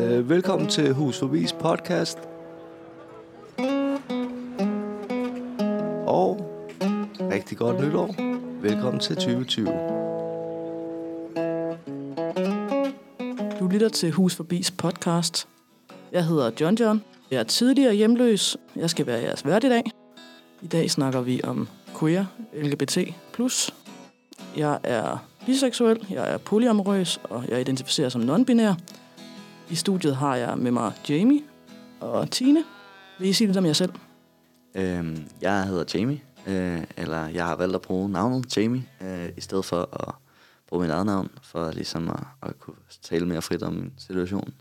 Øh, velkommen til Hus Forvis podcast. Og rigtig godt nytår. Velkommen til 2020. Du lytter til Hus Forbis podcast. Jeg hedder John John. Jeg er tidligere hjemløs. Jeg skal være jeres vært i dag. I dag snakker vi om queer, LGBT+. Jeg er biseksuel, jeg er polyamorøs, og jeg identificerer som non-binær. I studiet har jeg med mig Jamie og Tine. Vil I sige lidt om jer selv? Øhm, jeg hedder Jamie, øh, eller jeg har valgt at bruge navnet Jamie, øh, i stedet for at bruge mit eget navn, for ligesom at, at kunne tale mere frit om min situation.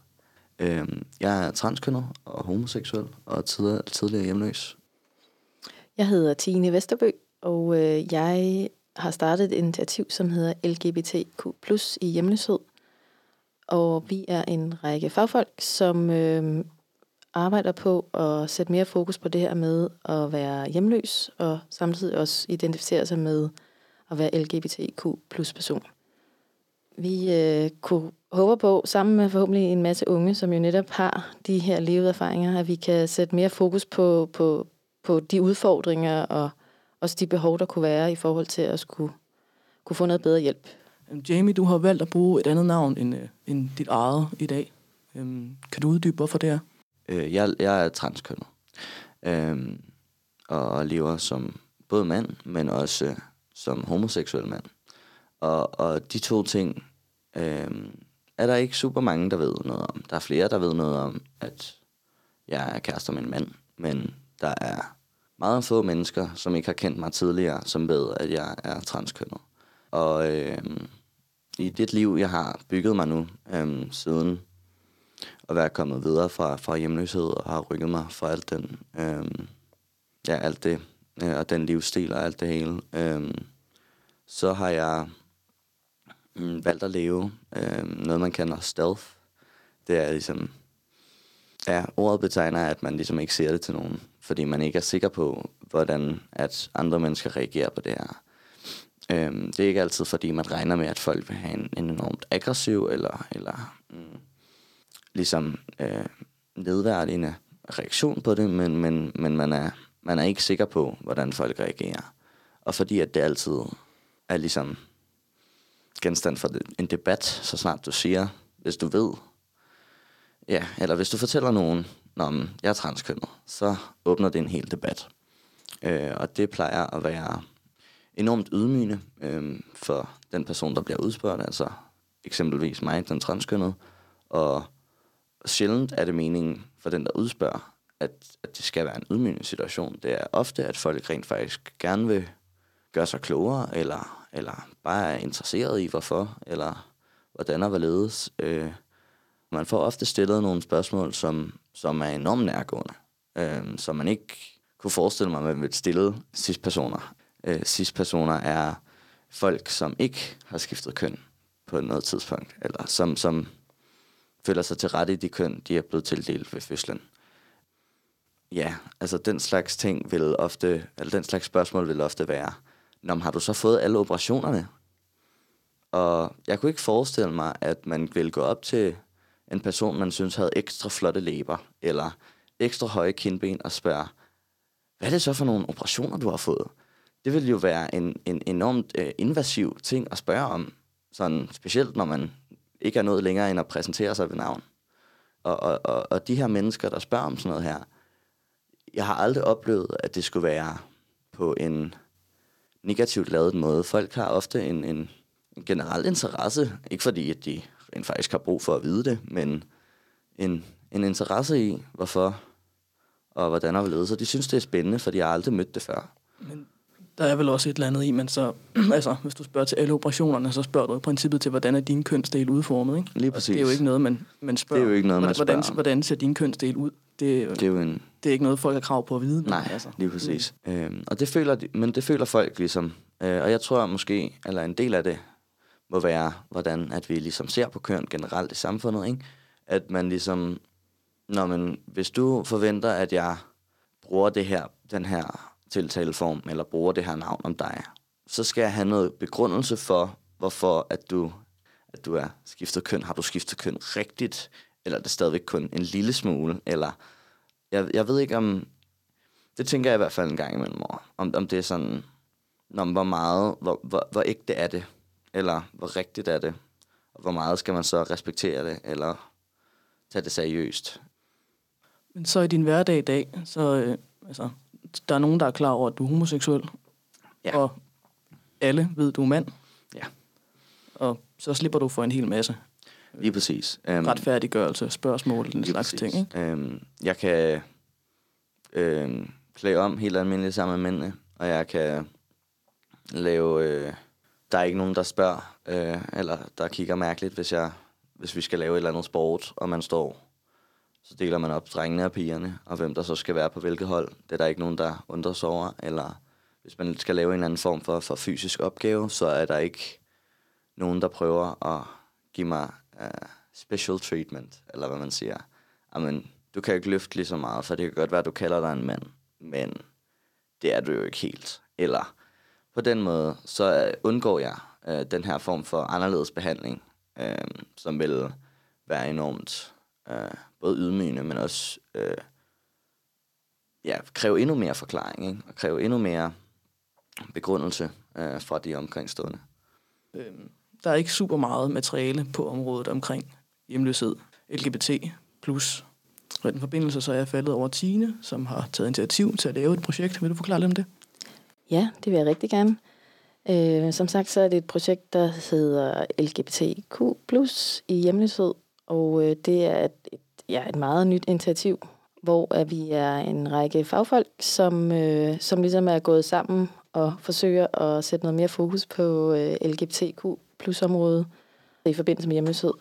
Øhm, jeg er transkønnet og homoseksuel, og tidligere, tidligere hjemløs. Jeg hedder Tine Vesterbø, og øh, jeg har startet et initiativ, som hedder LGBTQ i hjemløshed. Og vi er en række fagfolk, som øh, arbejder på at sætte mere fokus på det her med at være hjemløs, og samtidig også identificere sig med at være LGBTQ person. Vi øh, kunne håber på, sammen med forhåbentlig en masse unge, som jo netop har de her levede erfaringer, at vi kan sætte mere fokus på, på, på de udfordringer og også de behov, der kunne være i forhold til at skulle kunne få noget bedre hjælp. Øhm, Jamie, du har valgt at bruge et andet navn end, øh, end dit eget i dag. Øhm, kan du uddybe, hvorfor det er? Øh, jeg, jeg er transkønnet, øhm, og lever som både mand, men også øh, som homoseksuel mand. Og, og de to ting øh, er der ikke super mange, der ved noget om. Der er flere, der ved noget om, at jeg er kærester med en mand, men der er meget få mennesker, som ikke har kendt mig tidligere, som ved, at jeg er transkønnet. Og øh, i det liv, jeg har bygget mig nu, øhm, siden at være kommet videre fra, fra hjemløshed og har rykket mig fra alt den, øhm, ja, alt det, øh, og den livsstil og alt det hele, øhm, så har jeg øh, valgt at leve øh, noget, man kalder stealth. Det er ligesom, ja, ordet betegner, at man ligesom ikke ser det til nogen fordi man ikke er sikker på, hvordan at andre mennesker reagerer på det her. Øhm, det er ikke altid, fordi man regner med, at folk vil have en, en enormt aggressiv eller, eller mm, ligesom øh, nedværdigende reaktion på det, men, men, men man, er, man er ikke sikker på, hvordan folk reagerer. Og fordi at det altid er ligesom genstand for en debat, så snart du siger, hvis du ved, ja, eller hvis du fortæller nogen, Nå, jeg er transkønnet, så åbner det en hel debat. Øh, og det plejer at være enormt ydmygende øh, for den person, der bliver udspurgt, altså eksempelvis mig, den transkønnet. Og sjældent er det meningen for den, der udspørger, at, at det skal være en ydmygende situation. Det er ofte, at folk rent faktisk gerne vil gøre sig klogere, eller, eller bare er interesseret i, hvorfor, eller hvordan og hvorledes. Øh, man får ofte stillet nogle spørgsmål, som, som er enormt nærgående, øh, som man ikke kunne forestille mig, at man ville stille cis-personer. Øh, cis-personer er folk, som ikke har skiftet køn på noget tidspunkt, eller som, som føler sig til rette i de køn, de er blevet tildelt ved fødslen. Ja, altså den slags ting vil ofte, eller den slags spørgsmål vil ofte være, Nå, har du så fået alle operationerne? Og jeg kunne ikke forestille mig, at man ville gå op til en person, man synes havde ekstra flotte læber, eller ekstra høje kindben, og spørge, hvad er det så for nogle operationer, du har fået? Det vil jo være en, en enormt øh, invasiv ting at spørge om, sådan specielt når man ikke er nået længere end at præsentere sig ved navn. Og, og, og, og de her mennesker, der spørger om sådan noget her, jeg har aldrig oplevet, at det skulle være på en negativt lavet måde. Folk har ofte en, en, en generel interesse, ikke fordi at de rent faktisk har brug for at vide det, men en, en interesse i, hvorfor og hvordan og hvorledes. Så de synes, det er spændende, for de har aldrig mødt det før. Men der er vel også et eller andet i, men så, altså, hvis du spørger til alle operationerne, så spørger du i princippet til, hvordan er din kønsdel udformet, ikke? Lige præcis. Og det er jo ikke noget, man, man spørger. Det er jo ikke noget, man hvordan, spørger hvordan ser din kønsdel ud? Det, det er jo en... Det er ikke noget, folk har krav på at vide. Nej, altså. lige præcis. Mm. Øhm, og det føler, men det føler folk ligesom. Øh, og jeg tror måske, eller en del af det, må være, hvordan at vi ligesom ser på køn generelt i samfundet, ikke? At man ligesom, når man, hvis du forventer, at jeg bruger det her, den her tiltaleform, eller bruger det her navn om dig, så skal jeg have noget begrundelse for, hvorfor at du, at du er skiftet køn. Har du skiftet køn rigtigt? eller det stadigvæk kun en lille smule, eller jeg, jeg ved ikke om, det tænker jeg i hvert fald en gang imellem over, om, om det er sådan, når, hvor meget, hvor, hvor, hvor ægte er det, eller hvor rigtigt er det, og hvor meget skal man så respektere det, eller tage det seriøst. Men så i din hverdag i dag, så øh, altså, der er nogen, der er klar over, at du er homoseksuel. Ja. Og alle ved, du er mand. Ja. Og så slipper du for en hel masse Lige præcis. Um, retfærdiggørelse, spørgsmål, den slags præcis. ting. Ikke? Øhm, jeg kan øhm, klæde om helt almindeligt sammen med mændene, og jeg kan lave... Øh, der er ikke nogen, der spørger, øh, eller der kigger mærkeligt, hvis, jeg, hvis vi skal lave et eller andet sport, og man står... Så deler man op drengene og pigerne, og hvem der så skal være på hvilket hold. Det er der ikke nogen, der undrer sig over. Eller hvis man skal lave en eller anden form for, for fysisk opgave, så er der ikke nogen, der prøver at give mig uh, special treatment, eller hvad man siger. Amen, du kan jo ikke løfte lige så meget, for det kan godt være, at du kalder dig en mand, men det er du jo ikke helt. Eller på den måde, så øh, undgår jeg øh, den her form for anderledes behandling, øh, som vil være enormt øh, både ydmygende, men også øh, ja, kræve endnu mere forklaring, ikke? og kræve endnu mere begrundelse øh, fra de omkringstående. Øhm, der er ikke super meget materiale på området omkring hjemløshed, LGBT+. Og i den forbindelse så er jeg faldet over Tine, som har taget initiativ til at lave et projekt. Vil du forklare lidt om det? Ja, det vil jeg rigtig gerne. Øh, som sagt, så er det et projekt, der hedder LGBTQ i hjemløshed, og øh, det er et, et, ja, et meget nyt initiativ, hvor at vi er en række fagfolk, som, øh, som ligesom er gået sammen og forsøger at sætte noget mere fokus på øh, LGBTQ området i forbindelse med hjemløshed.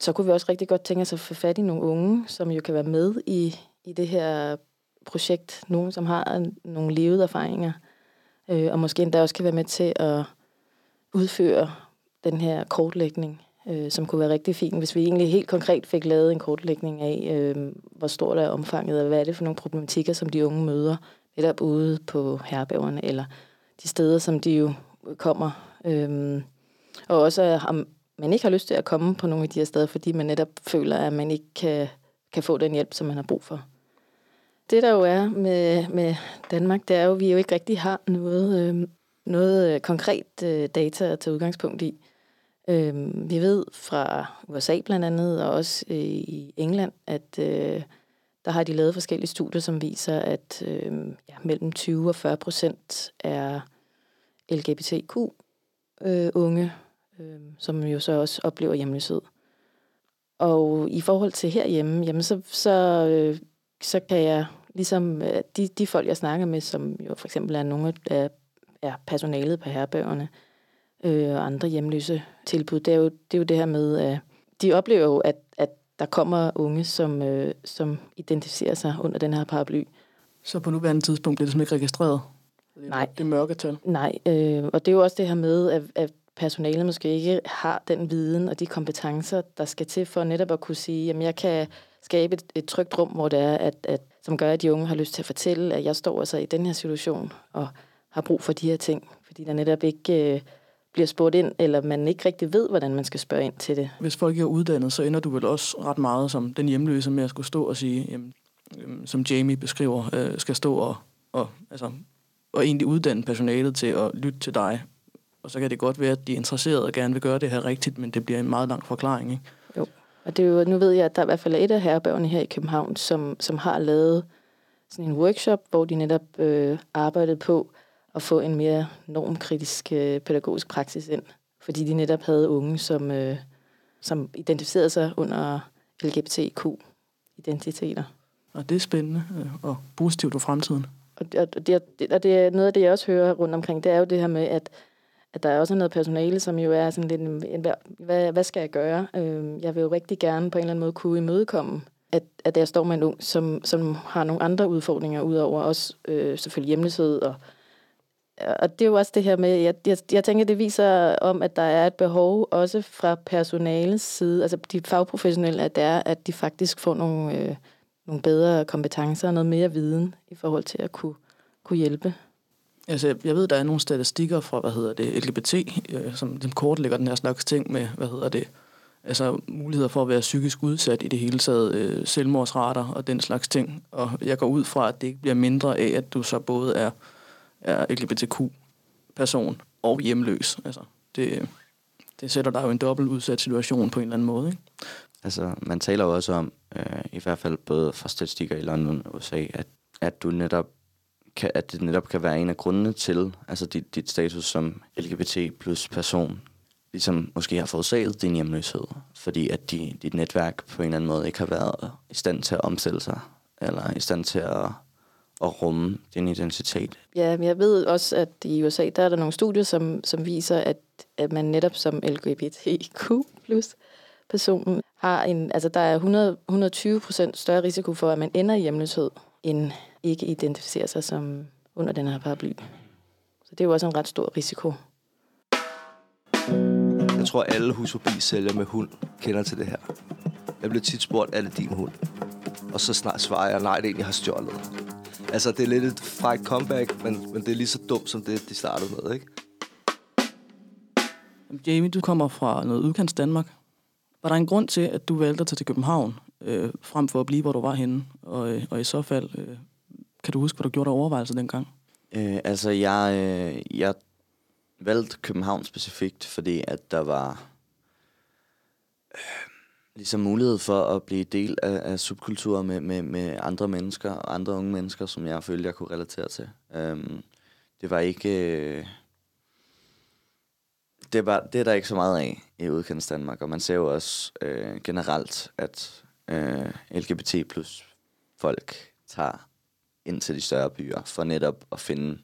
Så kunne vi også rigtig godt tænke os at få fat i nogle unge, som jo kan være med i, i det her projekt. Nogen, som har nogle levede erfaringer, øh, og måske endda også kan være med til at udføre den her kortlægning, øh, som kunne være rigtig fint, hvis vi egentlig helt konkret fik lavet en kortlægning af, øh, hvor stort er omfanget, og hvad er det for nogle problematikker, som de unge møder, netop ude på herbergerne, eller de steder, som de jo kommer. Øh, og også om man ikke har lyst til at komme på nogle af de her steder, fordi man netop føler, at man ikke kan, kan få den hjælp, som man har brug for. Det der jo er med, med Danmark, det er jo, at vi jo ikke rigtig har noget, øh, noget øh, konkret øh, data at tage udgangspunkt i. Øh, vi ved fra USA blandt andet, og også øh, i England, at øh, der har de lavet forskellige studier, som viser, at øh, ja, mellem 20 og 40 procent er LGBTQ øh, unge, øh, som jo så også oplever hjemløshed. Og i forhold til herhjemme, jamen så, så, øh, så kan jeg ligesom øh, de, de folk, jeg snakker med, som jo for eksempel er nogle af er personalet på herrebøgerne øh, og andre hjemløse tilbud, det er, jo, det er jo det her med, at de oplever jo, at, at der kommer unge, som, øh, som identificerer sig under den her paraply. Så på nuværende tidspunkt bliver det simpelthen ikke registreret? Nej. Det er mørketal? Nej, øh, og det er jo også det her med, at, at personalet måske ikke har den viden og de kompetencer, der skal til for netop at kunne sige, at jeg kan skabe et, et trygt rum, hvor det er, at, at, som gør, at de unge har lyst til at fortælle, at jeg står altså i den her situation og har brug for de her ting, fordi der netop ikke øh, bliver spurgt ind, eller man ikke rigtig ved, hvordan man skal spørge ind til det. Hvis folk ikke er uddannet, så ender du vel også ret meget som den hjemløse med at skulle stå og sige, jamen, som Jamie beskriver, øh, skal stå og, og, altså, og egentlig uddanne personalet til at lytte til dig. Og så kan det godt være, at de er interesserede og gerne vil gøre det her rigtigt, men det bliver en meget lang forklaring, ikke? Jo, og det er jo, nu ved jeg, at der er i hvert fald et af herrebærgerne her i København, som, som har lavet sådan en workshop, hvor de netop øh, arbejdede på at få en mere normkritisk øh, pædagogisk praksis ind. Fordi de netop havde unge, som, øh, som identificerede sig under LGBTQ-identiteter. Og det er spændende øh, og positivt for fremtiden. Og, og, det, og det er noget af det, jeg også hører rundt omkring, det er jo det her med, at, at der er også noget personale, som jo er sådan lidt, en, hvad, hvad skal jeg gøre? Øh, jeg vil jo rigtig gerne på en eller anden måde kunne imødekomme, at, at jeg står med en ung, som, som har nogle andre udfordringer, udover også øh, selvfølgelig hjemløshed og og det er jo også det her med, jeg, jeg, jeg tænker, det viser om, at der er et behov også fra personalets side, altså de fagprofessionelle, at det er, at de faktisk får nogle, øh, nogle bedre kompetencer og noget mere viden i forhold til at kunne, kunne hjælpe. Altså, jeg ved, der er nogle statistikker fra, hvad hedder det, LGBT, øh, som, som kortlægger den her slags ting med, hvad hedder det, altså muligheder for at være psykisk udsat i det hele taget, øh, selvmordsrater og den slags ting. Og jeg går ud fra, at det ikke bliver mindre af, at du så både er, er LGBTQ-person og hjemløs. Altså, det, det sætter dig jo en dobbelt udsat situation på en eller anden måde. Ikke? Altså, man taler jo også om, øh, i hvert fald både fra statistikker i London og USA, at, at du netop kan, at det netop kan være en af grundene til, altså dit, dit status som LGBT plus person, ligesom måske har forårsaget din hjemløshed, fordi at de, dit netværk på en eller anden måde ikke har været i stand til at omstille sig, eller i stand til at, at rumme din identitet. Ja, men jeg ved også, at i USA, der er der nogle studier, som, som viser, at, at man netop som LGBTQ plus person har en, altså der er 100, 120 procent større risiko for, at man ender i hjemløshed, end ikke identificerer sig som under den her paraply. Så det er jo også en ret stor risiko. Jeg tror, alle hus forbi sælger med hund kender til det her. Jeg bliver tit spurgt, er det din hund? Og så snart svarer jeg, nej, det er en, jeg har stjålet. Altså, det er lidt et frækt comeback, men, men det er lige så dumt, som det, de startede med, ikke? Jamie, du kommer fra noget udkants Danmark. Var der en grund til, at du valgte at tage til København, øh, frem for at blive, hvor du var henne? Og, øh, og i så fald, øh, kan du huske, hvad du gjorde af overvejelser dengang? Øh, altså, jeg, øh, jeg valgte København specifikt, fordi at der var øh, ligesom mulighed for at blive del af, af subkulturer med, med, med andre mennesker og andre unge mennesker, som jeg følte, jeg kunne relatere til. Øhm, det var ikke... Øh, det, var, det er der ikke så meget af i udkendts Danmark, og man ser jo også øh, generelt, at øh, LGBT plus folk tager ind til de større byer for netop at finde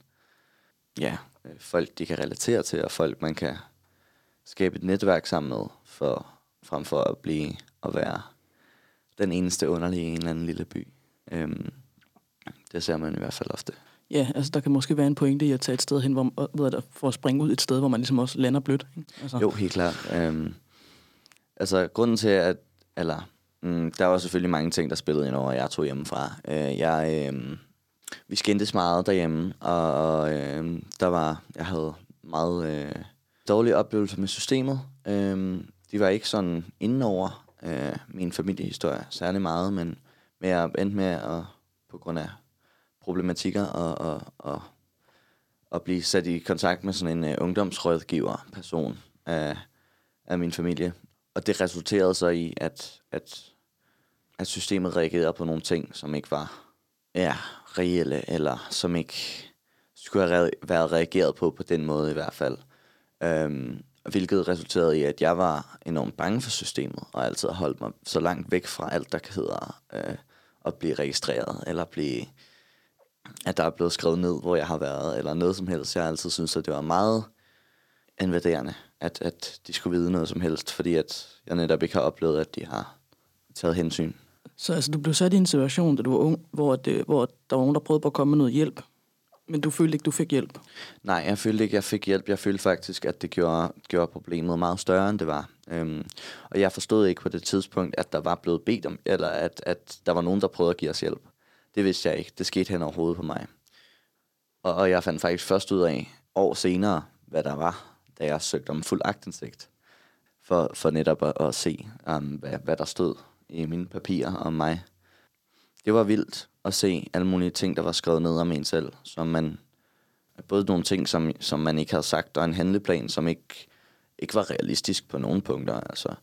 ja, øh, folk, de kan relatere til, og folk, man kan skabe et netværk sammen med, for, frem for at blive og være den eneste underlige i en eller anden lille by. Øhm, det ser man i hvert fald ofte. Ja, altså der kan måske være en pointe i at tage et sted hen, hvor, ved jeg, for at springe ud et sted, hvor man ligesom også lander blødt. Ikke? Altså. Jo, helt klart. Øhm, altså grunden til, at, eller, mm, der var selvfølgelig mange ting, der spillede ind over, jeg tog hjemmefra. Øh, jeg, øh, vi skændtes meget derhjemme, og, og øh, der var, jeg havde meget øh, dårlige oplevelser med systemet. Øh, de var ikke sådan indenover øh, min familiehistorie særlig meget, men, men jeg endte med at, på grund af problematikker og, og, og, og blive sat i kontakt med sådan en øh, ungdomsrådgiver person af, af min familie. Og det resulterede så i, at, at, at systemet reagerede på nogle ting, som ikke var ja, reelle, eller som ikke skulle have været reageret på på den måde i hvert fald. Øhm, hvilket resulterede i, at jeg var enormt bange for systemet, og altid holdt mig så langt væk fra alt, der hedder øh, at blive registreret, eller blive, at der er blevet skrevet ned, hvor jeg har været, eller noget som helst. Jeg har altid synes at det var meget invaderende, at, at de skulle vide noget som helst, fordi at jeg netop ikke har oplevet, at de har taget hensyn. Så altså, du blev sat i en situation, da du var ung, hvor, det, øh, hvor der var nogen, der prøvede på at komme med noget hjælp, men du følte ikke, du fik hjælp? Nej, jeg følte ikke, jeg fik hjælp. Jeg følte faktisk, at det gjorde, gjorde problemet meget større, end det var. Øhm, og jeg forstod ikke på det tidspunkt, at der var blevet bedt om, eller at, at der var nogen, der prøvede at give os hjælp. Det vidste jeg ikke. Det skete hen overhovedet på mig. Og, og jeg fandt faktisk først ud af, år senere, hvad der var, da jeg søgte om fuld agtindsigt. For, for netop at, at se, um, hvad, hvad der stod i mine papirer om mig. Det var vildt at se alle mulige ting, der var skrevet ned om en selv, som man, både nogle ting, som, som man ikke havde sagt, og en handleplan, som ikke, ikke var realistisk på nogle punkter. Altså.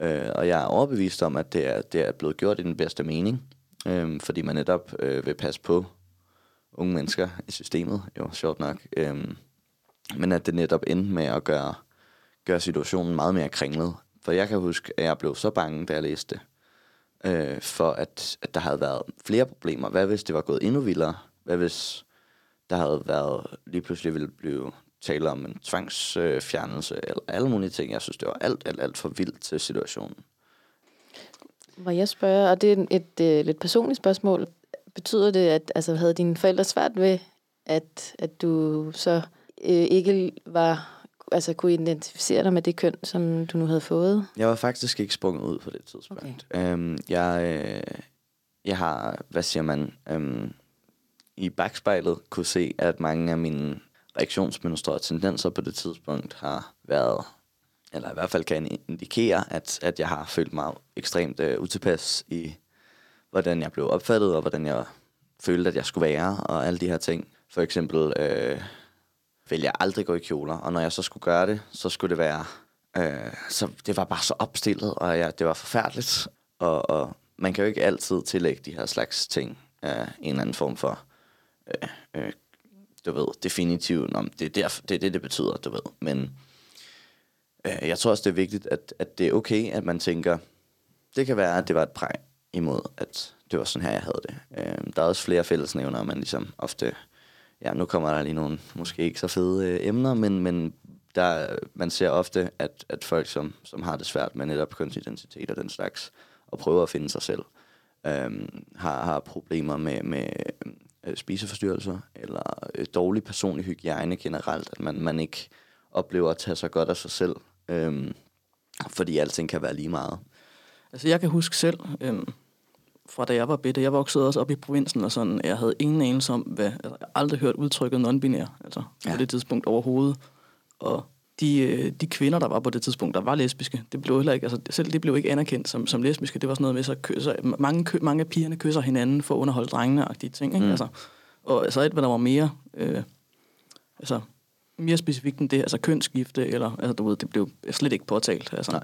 Øh, og jeg er overbevist om, at det er, det er blevet gjort i den bedste mening, øh, fordi man netop øh, vil passe på unge mennesker i systemet, jo, sjovt nok. Øh, men at det netop endte med at gøre, gøre situationen meget mere kringlet. For jeg kan huske, at jeg blev så bange, da jeg læste det øh, for at, at der havde været flere problemer. Hvad hvis det var gået endnu vildere? Hvad hvis der havde været lige pludselig ville blive tale om en tvangsfjernelse, øh, eller alle mulige ting. Jeg synes, det var alt, alt, alt for vildt til situationen. Må jeg spørge, og det er et, et, et lidt personligt spørgsmål. Betyder det, at altså, havde dine forældre svært ved, at, at du så øh, ikke var altså kunne identificere dig med det køn, som du nu havde fået? Jeg var faktisk ikke sprunget ud på det tidspunkt. Okay. Øhm, jeg, øh, jeg har, hvad siger man, øhm, i bagspejlet kunne se, at mange af mine reaktionsmønstre og tendenser på det tidspunkt har været eller i hvert fald kan indikere, at, at jeg har følt mig ekstremt øh, utilpas i, hvordan jeg blev opfattet, og hvordan jeg følte, at jeg skulle være, og alle de her ting. For eksempel øh, ville jeg aldrig gå i kjoler, og når jeg så skulle gøre det, så skulle det være... Øh, så det var bare så opstillet, og jeg, det var forfærdeligt. Og, og man kan jo ikke altid tillægge de her slags ting øh, en eller anden form for... Øh, øh, du ved, definitivt, om det, er der, det er det, det betyder, du ved. Men øh, jeg tror også, det er vigtigt, at, at det er okay, at man tænker, det kan være, at det var et præg imod, at det var sådan her, jeg havde det. Øh, der er også flere fællesnævner, man ligesom ofte, ja, nu kommer der lige nogle måske ikke så fede øh, emner, men, men der, man ser ofte, at, at folk, som, som har det svært med netop kønsidentitet og den slags, og prøver at finde sig selv, øh, har, har problemer med, med øh, spiseforstyrrelser, eller øh, dårlig personlig hygiejne generelt, at man, man ikke oplever at tage sig godt af sig selv, øh, fordi alting kan være lige meget. Altså, jeg kan huske selv, øh, fra da jeg var bitte, jeg voksede også op i provinsen, og sådan, jeg havde ingen anelse om, hvad, altså, jeg aldrig hørt udtrykket non-binær, altså ja. på det tidspunkt overhovedet. Og de, øh, de kvinder, der var på det tidspunkt, der var lesbiske, det blev heller ikke, altså selv det blev ikke anerkendt som, som lesbiske. Det var sådan noget med, så, så mange, kø, mange af pigerne kysser hinanden for at underholde drengene og de ting, ikke? Mm. Altså, og altså et, hvad der var mere, øh, altså mere specifikt end det, altså kønsskifte, eller, altså du ved, det blev slet ikke påtalt. Altså. Nej.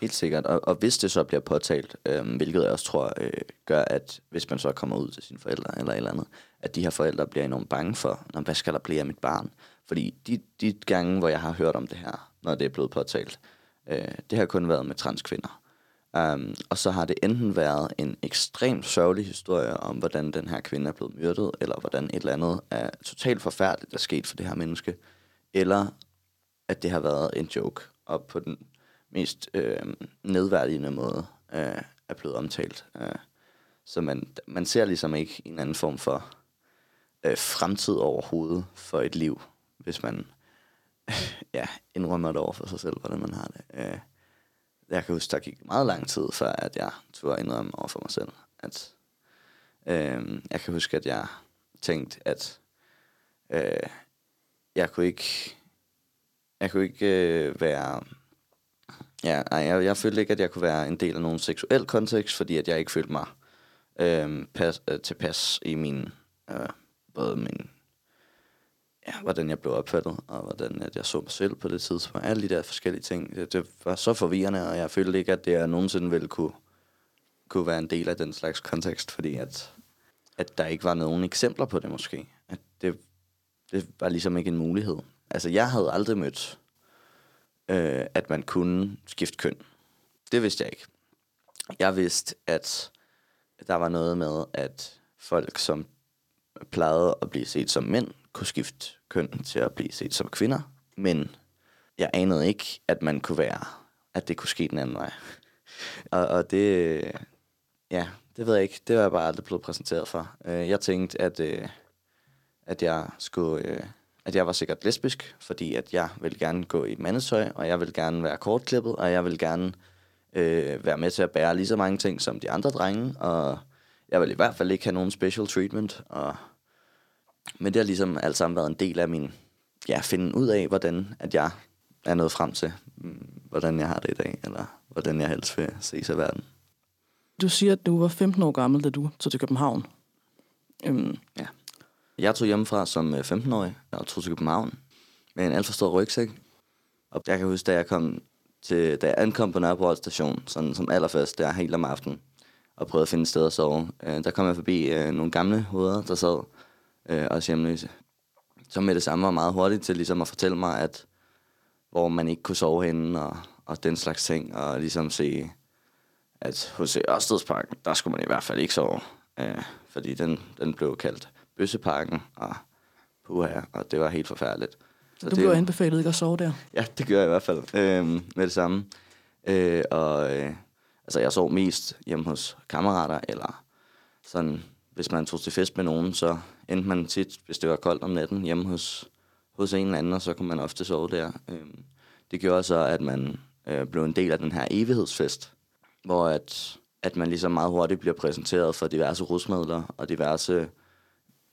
Helt sikkert. Og, og hvis det så bliver påtalt, øh, hvilket jeg også tror øh, gør, at hvis man så kommer ud til sine forældre eller et eller andet, at de her forældre bliver enormt bange for, når, hvad skal der blive af mit barn? Fordi de, de gange, hvor jeg har hørt om det her, når det er blevet påtalt, øh, det har kun været med transkvinder. Um, og så har det enten været en ekstremt sørgelig historie om, hvordan den her kvinde er blevet myrdet, eller hvordan et eller andet er totalt forfærdeligt, der er sket for det her menneske, eller at det har været en joke, og på den mest øh, nedværdigende måde øh, er blevet omtalt. Øh, så man, man ser ligesom ikke en anden form for øh, fremtid overhovedet for et liv, hvis man ja, indrømmer det over for sig selv, hvordan man har det. Øh, jeg kan huske, der gik meget lang tid, før at jeg turde indrømme over for mig selv. At, øh, jeg kan huske, at jeg tænkte, at øh, jeg kunne ikke jeg kunne ikke øh, være Ja, nej, jeg, jeg følte ikke, at jeg kunne være en del af nogen seksuel kontekst, fordi at jeg ikke følte mig øh, pas, øh, tilpas i min, øh, både min, ja, hvordan jeg blev opfattet, og hvordan at jeg så mig selv på det tidspunkt. Alle de der forskellige ting. Det, det var så forvirrende, og jeg følte ikke, at det jeg nogensinde ville kunne, kunne være en del af den slags kontekst, fordi at, at der ikke var nogen eksempler på det måske. At det, det var ligesom ikke en mulighed. Altså, jeg havde aldrig mødt øh, at man kunne skifte køn. Det vidste jeg ikke. Jeg vidste, at der var noget med, at folk, som plejede at blive set som mænd, kunne skifte køn til at blive set som kvinder. Men jeg anede ikke, at man kunne være, at det kunne ske den anden vej. og, og det, ja, det ved jeg ikke. Det var jeg bare aldrig blevet præsenteret for. Øh, jeg tænkte, at, øh, at jeg skulle øh, at jeg var sikkert lesbisk, fordi at jeg vil gerne gå i mandetøj, og jeg vil gerne være kortklippet, og jeg vil gerne øh, være med til at bære lige så mange ting som de andre drenge, og jeg vil i hvert fald ikke have nogen special treatment. Og... Men det har ligesom alt sammen været en del af min, ja, finde ud af, hvordan at jeg er nået frem til, mm, hvordan jeg har det i dag, eller hvordan jeg helst vil se sig verden. Du siger, at du var 15 år gammel, da du tog til København. Øhm, ja. Jeg tog hjemmefra som øh, 15-årig og tog til København med en alt for stor rygsæk. Og jeg kan huske, da jeg, kom til, da jeg ankom på Nørrebro station, sådan som allerførst, der helt om aftenen, og prøvede at finde et sted at sove, øh, der kom jeg forbi øh, nogle gamle hoveder, der sad øh, også hjemløse. Som med det samme var meget hurtigt til ligesom at fortælle mig, at hvor man ikke kunne sove henne, og, og den slags ting, og ligesom se, at hos Ørstedsparken, der skulle man i hvert fald ikke sove, øh, fordi den, den blev kaldt Bøsseparken, og puha, og det var helt forfærdeligt. Så du det, blev anbefalet ikke at sove der? Ja, det gør jeg i hvert fald øh, med det samme. Øh, og øh, altså, jeg sov mest hjemme hos kammerater, eller sådan, hvis man tog til fest med nogen, så endte man tit, hvis det var koldt om natten, hjemme hos, hos en eller anden, og så kunne man ofte sove der. Øh, det gjorde så, at man øh, blev en del af den her evighedsfest, hvor at, at man ligesom meget hurtigt bliver præsenteret for diverse rusmidler og diverse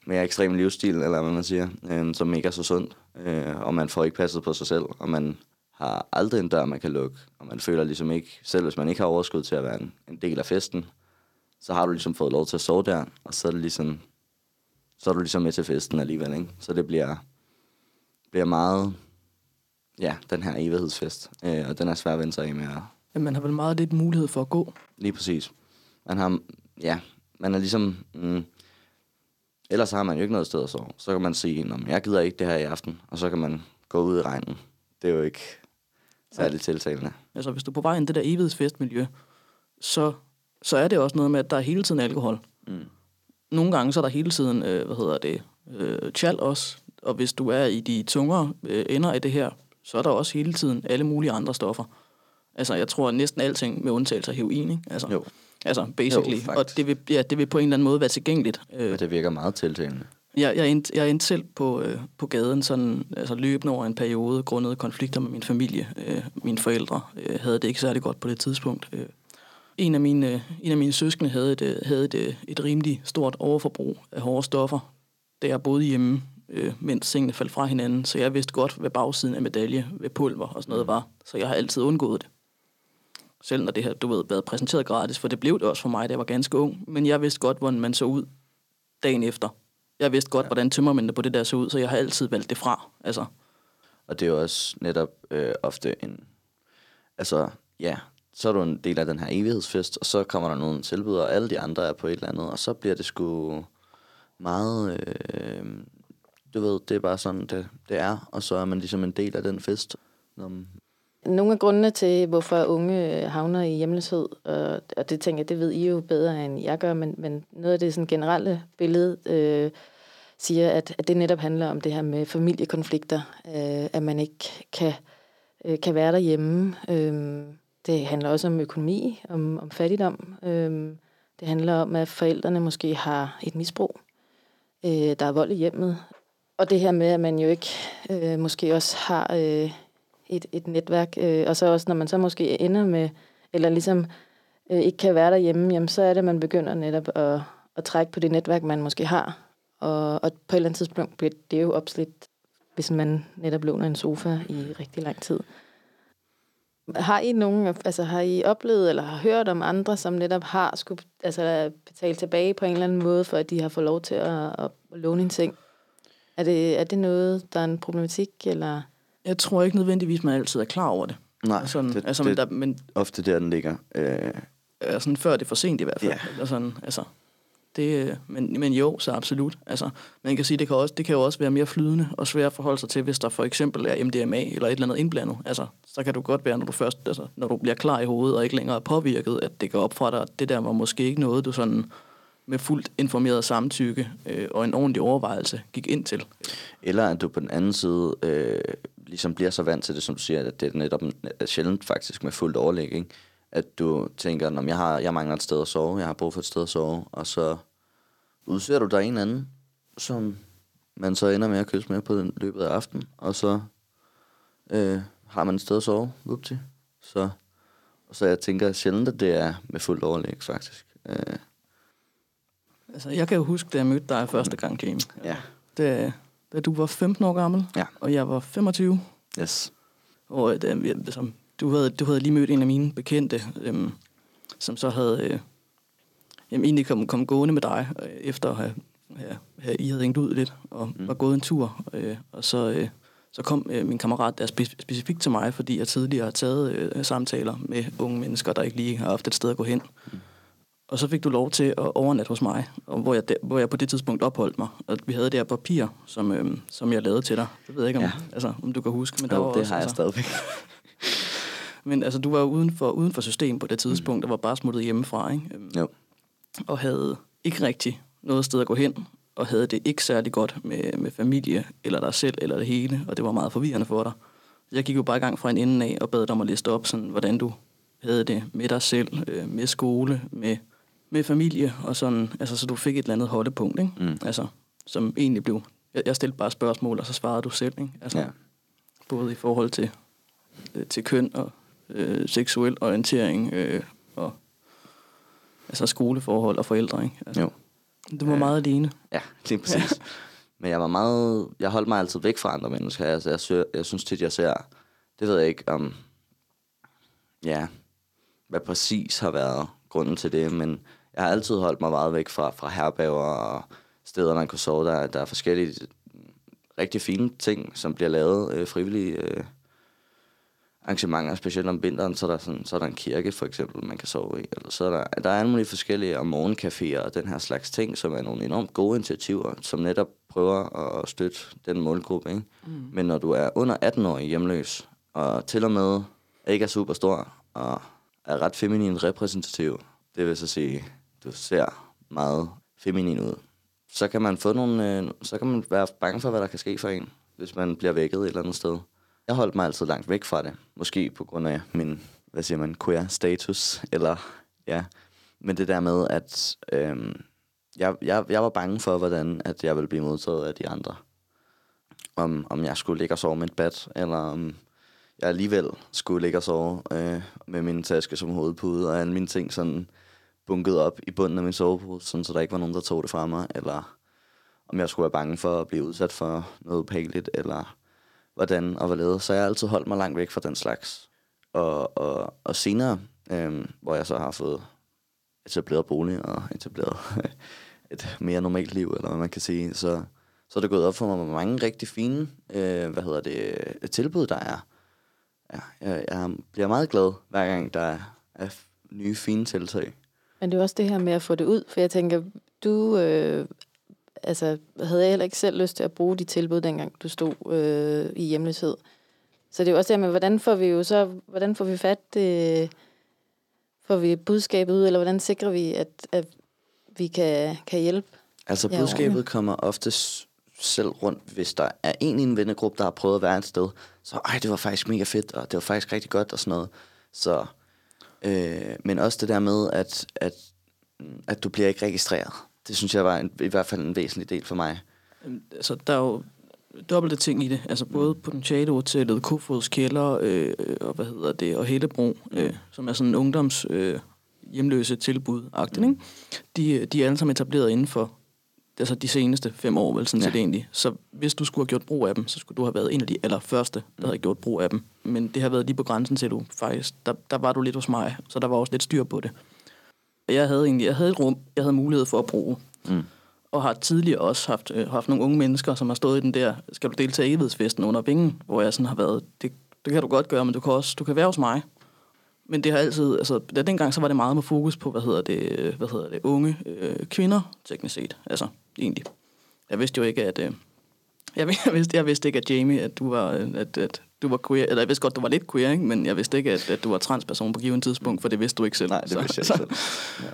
mere ekstrem livsstil, eller hvad man siger, øh, som ikke er så sundt, øh, og man får ikke passet på sig selv, og man har aldrig en dør, man kan lukke, og man føler ligesom ikke, selv hvis man ikke har overskud til at være en, en del af festen, så har du ligesom fået lov til at sove der, og så er det ligesom, så er du ligesom med til festen alligevel, ikke? Så det bliver, bliver meget, ja, den her evighedsfest, øh, og den er svær at vende sig af med. Ja, man har vel meget lidt mulighed for at gå. Lige præcis. Man har, ja, man er ligesom, mm, ellers har man jo ikke noget sted at sove. Så kan man sige, "Nå, men jeg gider ikke det her i aften, og så kan man gå ud i regnen. Det er jo ikke særligt tiltalende. Altså, hvis du er på vej ind i det der evighedsfestmiljø, så, så er det også noget med, at der er hele tiden alkohol. Mm. Nogle gange så er der hele tiden, øh, hvad hedder det, øh, chal også. Og hvis du er i de tungere øh, ender af det her, så er der også hele tiden alle mulige andre stoffer. Altså, jeg tror at næsten alting med undtagelse af heroin, ikke? Altså, Jo. Altså, basically. Jo, og det vil, ja, det vil på en eller anden måde være tilgængeligt. Øh, det virker meget tiltalende. jeg, jeg, endte, jeg endte selv på, øh, på gaden sådan, altså løbende over en periode, grundet konflikter med min familie. Øh, mine forældre øh, havde det ikke særlig godt på det tidspunkt. Øh, en, af mine, øh, en af mine søskende havde et, øh, havde et, øh, et rimelig stort overforbrug af hårde stoffer, da jeg boede hjemme, øh, mens tingene faldt fra hinanden. Så jeg vidste godt, hvad bagsiden af medalje ved pulver og sådan noget var. Så jeg har altid undgået det. Selv når det her, du ved, været præsenteret gratis, for det blev det også for mig, da jeg var ganske ung. Men jeg vidste godt, hvordan man så ud dagen efter. Jeg vidste godt, ja. hvordan tømmermændene på det der så ud, så jeg har altid valgt det fra. Altså, Og det er jo også netop øh, ofte en... Altså, ja, så er du en del af den her evighedsfest, og så kommer der nogle tilbud, og alle de andre er på et eller andet, og så bliver det sgu meget... Øh, du ved, det er bare sådan, det, det er, og så er man ligesom en del af den fest. Når, nogle af grundene til, hvorfor unge øh, havner i hjemløshed, og, og det tænker jeg, det ved I jo bedre, end jeg gør, men, men noget af det sådan generelle billede øh, siger, at, at det netop handler om det her med familiekonflikter, øh, at man ikke kan, øh, kan være derhjemme. Øh, det handler også om økonomi, om, om fattigdom. Øh, det handler om, at forældrene måske har et misbrug. Øh, der er vold i hjemmet. Og det her med, at man jo ikke øh, måske også har... Øh, et, et netværk, øh, og så også når man så måske ender med, eller ligesom øh, ikke kan være derhjemme, jamen så er det, at man begynder netop at, at trække på det netværk, man måske har. Og, og på et eller andet tidspunkt bliver det jo opslidt, hvis man netop låner en sofa i rigtig lang tid. Har I nogen, altså har I oplevet eller har hørt om andre, som netop har skulle altså, betale tilbage på en eller anden måde, for at de har fået lov til at, at låne en ting? Er det, er det noget, der er en problematik, eller jeg tror ikke nødvendigvis, man altid er klar over det. nej, Sådan, det, altså, det, men, der, men ofte der, den ligger. Øh, sådan, før det er for sent i hvert fald. Eller sådan, altså, det, øh, men, men jo, så absolut. Altså, man kan sige, det kan, også, det kan jo også være mere flydende og svært at forholde sig til, hvis der for eksempel er MDMA eller et eller andet indblandet. Altså, så kan du godt være, når du først, altså, når du bliver klar i hovedet og ikke længere er påvirket, at det går op fra dig, at det der var måske ikke noget, du sådan med fuldt informeret samtykke øh, og en ordentlig overvejelse gik ind til. Eller at du på den anden side øh, ligesom bliver så vant til det, som du siger, at det er netop sjældent faktisk med fuldt overlæg, ikke? At du tænker, at jeg, har, jeg mangler et sted at sove, jeg har brug for et sted at sove, og så udser du dig en anden, som man så ender med at kysse med på den løbet af aftenen, og så øh, har man et sted at sove, vupti. Så, så jeg tænker sjældent, at det er med fuldt overlæg, faktisk. Øh, Altså, jeg kan jo huske, da jeg mødte dig første gang, Jamie. ja, Da, da du var 15 år gammel, Ja. og jeg var 25. yes. Og øh, som, du, havde, du havde lige mødt en af mine bekendte, øhm, som så havde øh, jamen, egentlig kom, kom gående med dig, øh, efter at have, have, have, I havde hængt ud lidt, og mm. var gået en tur. Øh, og så, øh, så kom øh, min kammerat der spe- specifikt til mig, fordi jeg tidligere har taget øh, samtaler med unge mennesker, der ikke lige har haft et sted at gå hen. Mm. Og så fik du lov til at overnatte hos mig, og hvor, jeg der, hvor jeg på det tidspunkt opholdt mig. Og vi havde det her papir, som, øhm, som jeg lavede til dig. Det ved jeg ikke, om, Ja. altså, om du kan huske. Men Jo, var det også, har jeg altså, stadigvæk. Men altså, du var uden for, uden for system på det tidspunkt, og var bare smuttet hjemmefra, ikke? Øhm, Jo. Og havde ikke rigtig noget sted at gå hen, og havde det ikke særlig godt med, med familie, eller dig selv, eller det hele, og det var meget forvirrende for dig. Jeg gik jo bare i gang fra en ende af, og bad dig om at liste op, sådan, hvordan du havde det med dig selv, øh, med skole, med, med familie, og sådan, altså, så du fik et eller andet holdepunkt, ikke? Mm. Altså, som egentlig blev... Jeg, jeg stillede bare spørgsmål, og så svarede du selv, ikke? Altså, Ja. både i forhold til, øh, til køn og øh, seksuel orientering øh, og altså skoleforhold og forældre. Ikke? Altså, Jo. Du var Øh. meget alene. Ja, lige præcis. Men jeg var meget... Jeg holdt mig altid væk fra andre mennesker. Altså, jeg, søger, jeg synes tit, jeg ser det ved jeg ikke om, ja, hvad præcis har været grunden til det, men jeg har altid holdt mig meget væk fra, fra herberger og steder, man kunne sove. Der, der er forskellige rigtig fine ting, som bliver lavet øh, frivillige øh, arrangementer, specielt om vinteren, så er, der sådan, så er der en kirke for eksempel, man kan sove i. Eller så er der, der er alle mulige forskellige om morgencaféer og den her slags ting, som er nogle enormt gode initiativer, som netop prøver at støtte den målgruppe. Ikke? Mm. Men når du er under 18 år hjemløs, og til og med ikke er super stor, og er ret feminin repræsentativ, det vil så sige, du ser meget feminin ud, så kan man få nogle, øh, så kan man være bange for, hvad der kan ske for en, hvis man bliver vækket et eller andet sted. Jeg holdt mig altid langt væk fra det. Måske på grund af min, hvad siger man, queer status, eller ja. Men det der med, at øh, jeg, jeg, jeg var bange for, hvordan at jeg ville blive modtaget af de andre. Om, om jeg skulle ligge og sove med et bad, eller om jeg alligevel skulle ligge og sove øh, med min taske som hovedpude, og alle mine ting sådan bunket op i bunden af min sovepose, sådan, så der ikke var nogen, der tog det fra mig, eller om jeg skulle være bange for at blive udsat for noget ubehageligt, eller hvordan og hvad Så jeg har altid holdt mig langt væk fra den slags. Og, og, og senere, øhm, hvor jeg så har fået etableret bolig og etableret et mere normalt liv, eller hvad man kan sige, så, så er det gået op for mig, hvor mange rigtig fine øh, hvad hedder det, tilbud, der er. Ja, jeg, jeg bliver meget glad, hver gang der er, er nye, fine tiltag. Men det er også det her med at få det ud, for jeg tænker, du øh, altså, havde jeg heller ikke selv lyst til at bruge de tilbud, dengang du stod øh, i hjemløshed. Så det er jo også det med, hvordan får vi jo så, hvordan får vi fat, øh, får vi budskabet ud, eller hvordan sikrer vi, at, at vi kan, kan hjælpe? Altså budskabet kommer ofte selv rundt, hvis der er en i en vennegruppe, der har prøvet at være et sted, så ej, det var faktisk mega fedt, og det var faktisk rigtig godt og sådan noget. Så, øh, men også det der med, at, at, at du bliver ikke registreret. Det synes jeg var en, i hvert fald en væsentlig del for mig. Altså, der er jo dobbelte ting i det. Altså både Potentiale-hotellet, Kofods Kælder øh, og hvad hedder det, og Hellebro, øh, som er sådan en ungdoms øh, hjemløse tilbud ikke? De, de er alle sammen etableret inden for altså de seneste fem år, vel sådan ja. set egentlig. Så hvis du skulle have gjort brug af dem, så skulle du have været en af de allerførste, der havde gjort brug af dem. Men det har været lige på grænsen til du faktisk, der, der var du lidt hos mig, så der var også lidt styr på det. Jeg havde egentlig jeg havde et rum, jeg havde mulighed for at bruge. Mm. Og har tidligere også haft, øh, haft nogle unge mennesker, som har stået i den der, skal du deltage i evighedsfesten under vingen, hvor jeg sådan har været, det, det kan du godt gøre, men du kan også, du kan være hos mig. Men det har altid, altså da dengang, så var det meget med fokus på, hvad hedder det, hvad hedder det, unge øh, kvinder, teknisk set. Altså, egentlig. Jeg vidste jo ikke, at, øh, jeg, jeg, vidste, jeg vidste ikke, at Jamie, at du var, øh, at, at du var queer, eller jeg vidste godt, du var lidt queer, ikke? men jeg vidste ikke, at, at du var transperson på givet tidspunkt, for det vidste du ikke selv. Nej, det vidste jeg selv. Ja.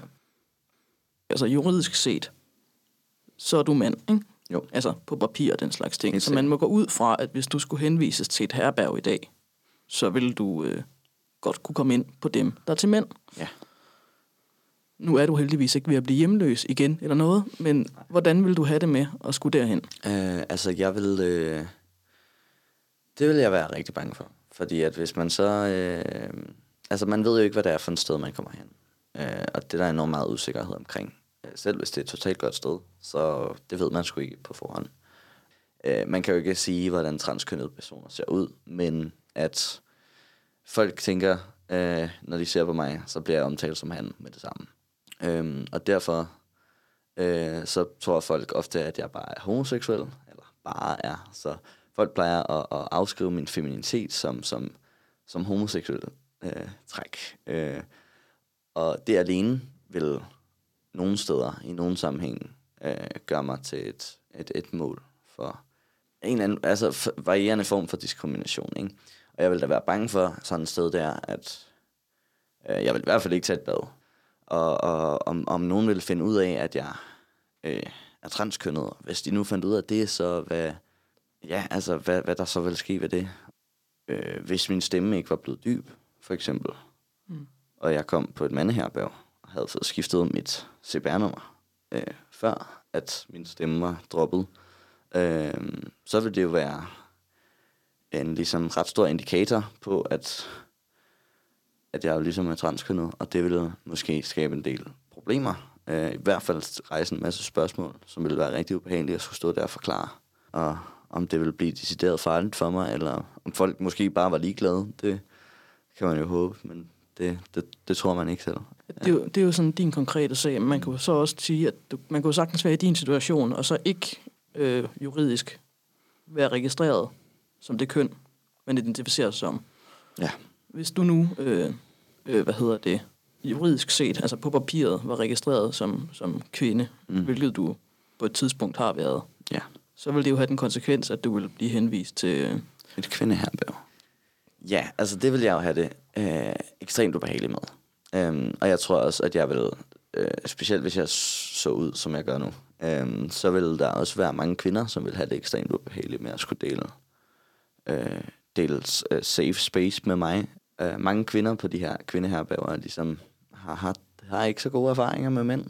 Altså juridisk set, så er du mand, ikke? Jo. Altså på papir og den slags ting. Så man må gå ud fra, at hvis du skulle henvises til et herberg i dag, så ville du øh, godt kunne komme ind på dem, der er til mænd. Ja. Nu er du heldigvis ikke ved at blive hjemløs igen eller noget, men hvordan vil du have det med at skulle derhen? Øh, altså, jeg vil... Øh, det vil jeg være rigtig bange for. Fordi at hvis man så... Øh, altså, man ved jo ikke, hvad det er for et sted, man kommer hen. Øh, og det der er enormt meget usikkerhed omkring. Øh, selv hvis det er et totalt godt sted, så det ved man sgu ikke på forhånd. Øh, man kan jo ikke sige, hvordan transkønnede personer ser ud, men at folk tænker, øh, når de ser på mig, så bliver jeg omtalt som han med det samme. Øhm, og derfor øh, så tror folk ofte, at jeg bare er homoseksuel, eller bare er. Så folk plejer at, at afskrive min feminitet som, som, som homoseksuel øh, træk. Øh, og det alene vil nogle steder, i nogle sammenhæng, øh, gøre mig til et, et, et mål for en eller anden, altså varierende form for diskrimination. Ikke? Og jeg vil da være bange for sådan et sted der, at øh, jeg vil i hvert fald ikke tage et bad. Og, og om, om nogen vil finde ud af, at jeg øh, er transkønnet. Hvis de nu fandt ud af det, så hvad, ja, altså, hvad, hvad der så vil ske ved det. Øh, hvis min stemme ikke var blevet dyb, for eksempel, mm. og jeg kom på et mandeherberg og havde fået skiftet mit CPR-nummer, øh, før at min stemme var droppet, øh, så vil det jo være en ligesom ret stor indikator på, at at jeg ligesom er transkønnet, og det ville måske skabe en del problemer. Øh, I hvert fald rejse en masse spørgsmål, som ville være rigtig ubehagelige at skulle stå der og forklare. Og, om det ville blive decideret farligt for mig, eller om folk måske bare var ligeglade. Det kan man jo håbe, men det, det, det tror man ikke selv. Det er, jo, det er jo sådan din konkrete sag, men man kunne så også sige, at du, man kunne sagtens være i din situation, og så ikke øh, juridisk være registreret som det køn, man identificerer sig som. Ja. Hvis du nu, øh, øh, hvad hedder det, juridisk set, altså på papiret, var registreret som, som kvinde, mm. hvilket du på et tidspunkt har været, Ja. så vil det jo have den konsekvens, at du vil blive henvist til... Øh, Et kvindeherberg. Ja, altså det vil jeg jo have det øh, ekstremt ubehageligt med. Øhm, og jeg tror også, at jeg vil, øh, specielt hvis jeg så ud, som jeg gør nu, øh, så vil der også være mange kvinder, som vil have det ekstremt ubehageligt med at skulle dele, øh, dels øh, safe space med mig. Øh, mange kvinder på de her kvindeherbæver ligesom har, har, har ikke så gode erfaringer med mænd.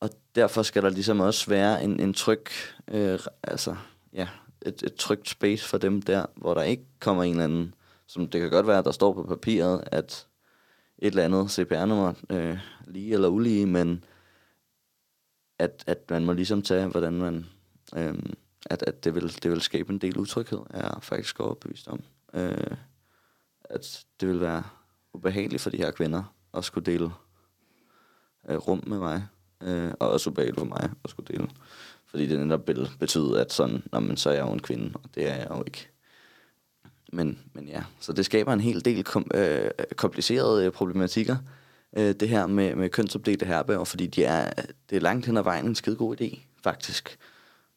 Og derfor skal der ligesom også være en, en tryg, øh, altså, ja, et, et trygt space for dem der, hvor der ikke kommer en eller anden, som det kan godt være, der står på papiret, at et eller andet CPR-nummer, øh, lige eller ulige, men at, at man må ligesom tage, hvordan man, øh, at, at det, vil, det vil skabe en del utryghed, er jeg faktisk overbevist om. Øh, at det vil være ubehageligt for de her kvinder at skulle dele øh, rum med mig, øh, og også ubehageligt for mig at skulle dele. Fordi det netop vil betyde, at sådan, når man så er jeg jo en kvinde, og det er jeg jo ikke. Men, men ja, så det skaber en hel del kom, øh, komplicerede øh, problematikker, øh, det her med, med kønsopdelte herberger, fordi de er, det er langt hen ad vejen en skide god idé, faktisk.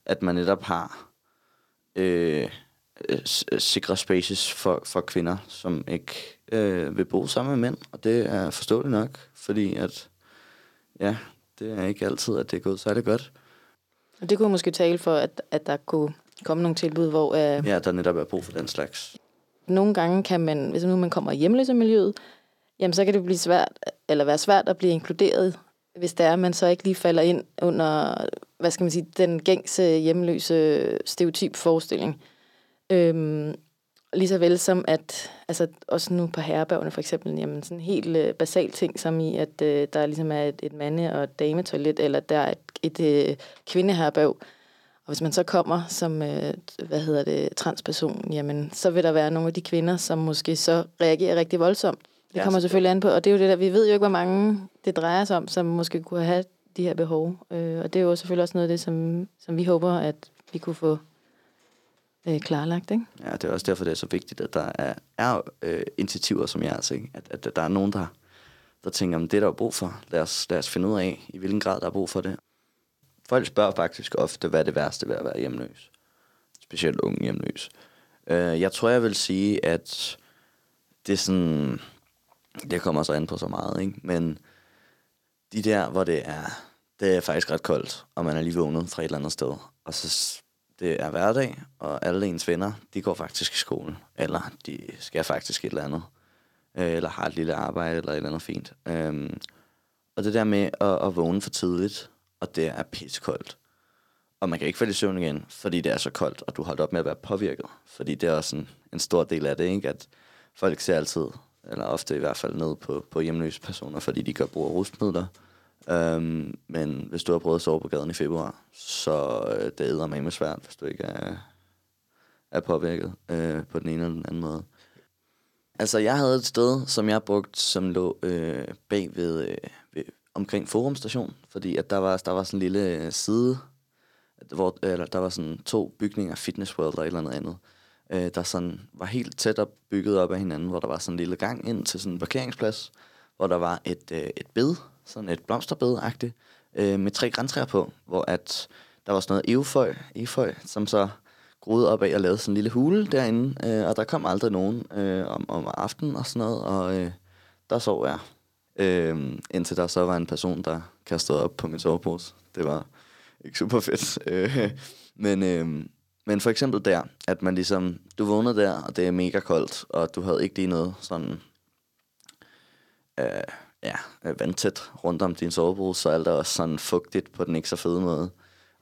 At man netop har øh, øh, s- sikre spaces for, for kvinder, som ikke øh, vil bo sammen med mænd, og det er forståeligt nok, fordi at, ja, det er ikke altid, at det er gået særlig godt. Og det kunne måske tale for, at, at der kunne komme nogle tilbud, hvor øh, Ja, der netop er brug for den slags. nogle gange kan man, hvis nu man kommer i hjemløsemiljøet, jamen så kan det blive svært, eller være svært at blive inkluderet, hvis det er, at man så ikke lige falder ind under, hvad skal man sige, den gængse hjemløse stereotyp forestilling. Øhm, lige så vel som at, altså også nu på herrebærgene for eksempel, jamen sådan en helt øh, basal ting, som i, at øh, der ligesom er et, et mande- og et dametoilet, eller der er et, et øh, kvindeherrebærg, og hvis man så kommer som, øh, hvad hedder det, transperson, jamen, så vil der være nogle af de kvinder, som måske så reagerer rigtig voldsomt. Det kommer selvfølgelig an på, og det er jo det der, vi ved jo ikke, hvor mange det drejer sig om, som måske kunne have de her behov. Øh, og det er jo selvfølgelig også noget af det, som, som vi håber, at vi kunne få øh, klarlagt, ikke? Ja, det er også derfor, det er så vigtigt, at der er, er øh, initiativer som jeres, ikke? At, at, der er nogen, der, der tænker, om det er der er brug for. Lad os, lad os finde ud af, i hvilken grad der er brug for det. Folk spørger faktisk ofte, hvad er det værste ved at være hjemløs. Specielt unge hjemløs. Øh, jeg tror, jeg vil sige, at det er sådan... Det kommer så an på så meget, ikke? Men de der, hvor det er, det er faktisk ret koldt, og man er lige vågnet fra et eller andet sted, og så det er hverdag, og alle ens venner, de går faktisk i skole, eller de skal faktisk et eller andet, øh, eller har et lille arbejde, eller et eller andet fint. Øhm, og det der med at, at vågne for tidligt, og det er pissekoldt, og man kan ikke falde i søvn igen, fordi det er så koldt, og du holder op med at være påvirket. Fordi det er også en, en stor del af det, ikke? at folk ser altid, eller ofte i hvert fald ned på, på hjemløse personer, fordi de gør brug af rustmidler. Øhm, men hvis du har prøvet at sove på gaden i februar, så øh, det æder med svært, hvis du ikke er, er påvirket øh, på den ene eller den anden måde. Altså, jeg havde et sted, som jeg brugte, som lå øh, bag ved, øh, ved, omkring forumstation, fordi at der var, der var sådan en lille øh, side, hvor eller, der var sådan to bygninger, Fitness World og et eller andet andet, øh, der sådan var helt tæt op bygget op af hinanden, hvor der var sådan en lille gang ind til sådan en parkeringsplads, hvor der var et, øh, et bed, sådan et blomsterbed øh, med tre græntræer på, hvor at der var sådan noget evføj, eføj, som så groede op af og lavede sådan en lille hule derinde, øh, og der kom aldrig nogen øh, om, om aftenen og sådan noget, og øh, der sov jeg. Øh, indtil der så var en person, der kastede op på min sovepose. Det var ikke super fedt. Øh, men, øh, men for eksempel der, at man ligesom, du vågnede der, og det er mega koldt, og du havde ikke lige noget sådan, øh, ja, vandtæt rundt om din sovepose, så alt er også sådan fugtigt på den ikke så fede måde.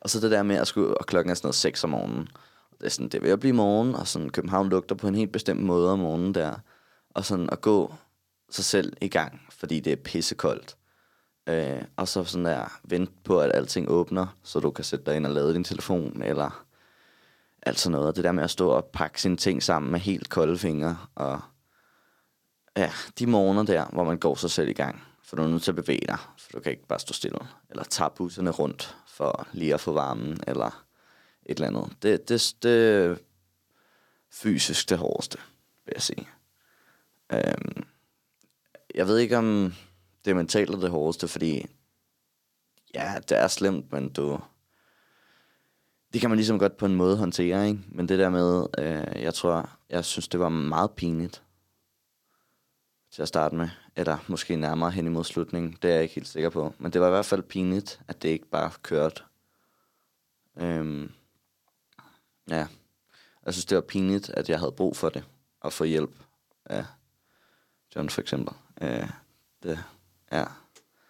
Og så det der med at skulle, og klokken er sådan noget 6 om morgenen. Det er sådan, det er ved at blive morgen, og sådan København lugter på en helt bestemt måde om morgenen der. Og sådan at gå sig selv i gang, fordi det er pissekoldt. Øh, og så sådan der, vente på, at alting åbner, så du kan sætte dig ind og lade din telefon, eller alt sådan noget. Og det der med at stå og pakke sine ting sammen med helt kolde fingre. Og ja, de morgener der, hvor man går sig selv i gang. For du er nødt til at bevæge dig, for du kan ikke bare stå stille. Eller tage busserne rundt for lige at få varmen, eller et eller andet. Det, det, det fysisk det hårdeste, vil jeg sige. Øhm, jeg ved ikke, om det er mentalt det hårdeste, fordi ja, det er slemt, men du... Det kan man ligesom godt på en måde håndtere, ikke? Men det der med, øh, jeg tror, jeg synes, det var meget pinligt til at starte med. Eller måske nærmere hen imod slutningen. Det er jeg ikke helt sikker på. Men det var i hvert fald pinligt, at det ikke bare kørte. Øhm, ja. Jeg synes, det var pinligt, at jeg havde brug for det. Og få hjælp af John for eksempel. Øh, det, ja,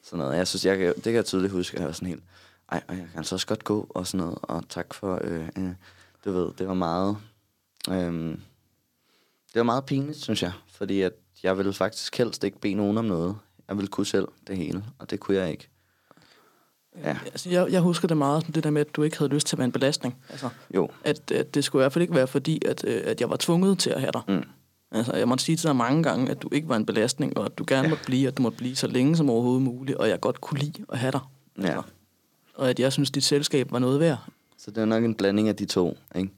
sådan noget. Jeg synes, jeg kan, det kan jeg tydeligt huske, at jeg var sådan helt, ej, og jeg kan altså også godt gå, og sådan noget, og tak for, øh, øh, du ved, det var meget, øh, det var meget pinligt, synes jeg, fordi at jeg ville faktisk helst ikke bede nogen om noget. Jeg ville kunne selv det hele, og det kunne jeg ikke. Ja. Altså, jeg, jeg husker det meget, det der med, at du ikke havde lyst til at være en belastning. Altså, Jo, at, at det skulle i hvert fald ikke være fordi, at, øh, at jeg var tvunget til at have dig. Mm. Altså, jeg måtte sige til dig mange gange, at du ikke var en belastning, og at du gerne ja. måtte blive, at du måtte blive så længe som overhovedet muligt, og jeg godt kunne lide at have dig. ja. Og at jeg synes, dit selskab var noget værd. Så det er nok en blanding af de to, ikke?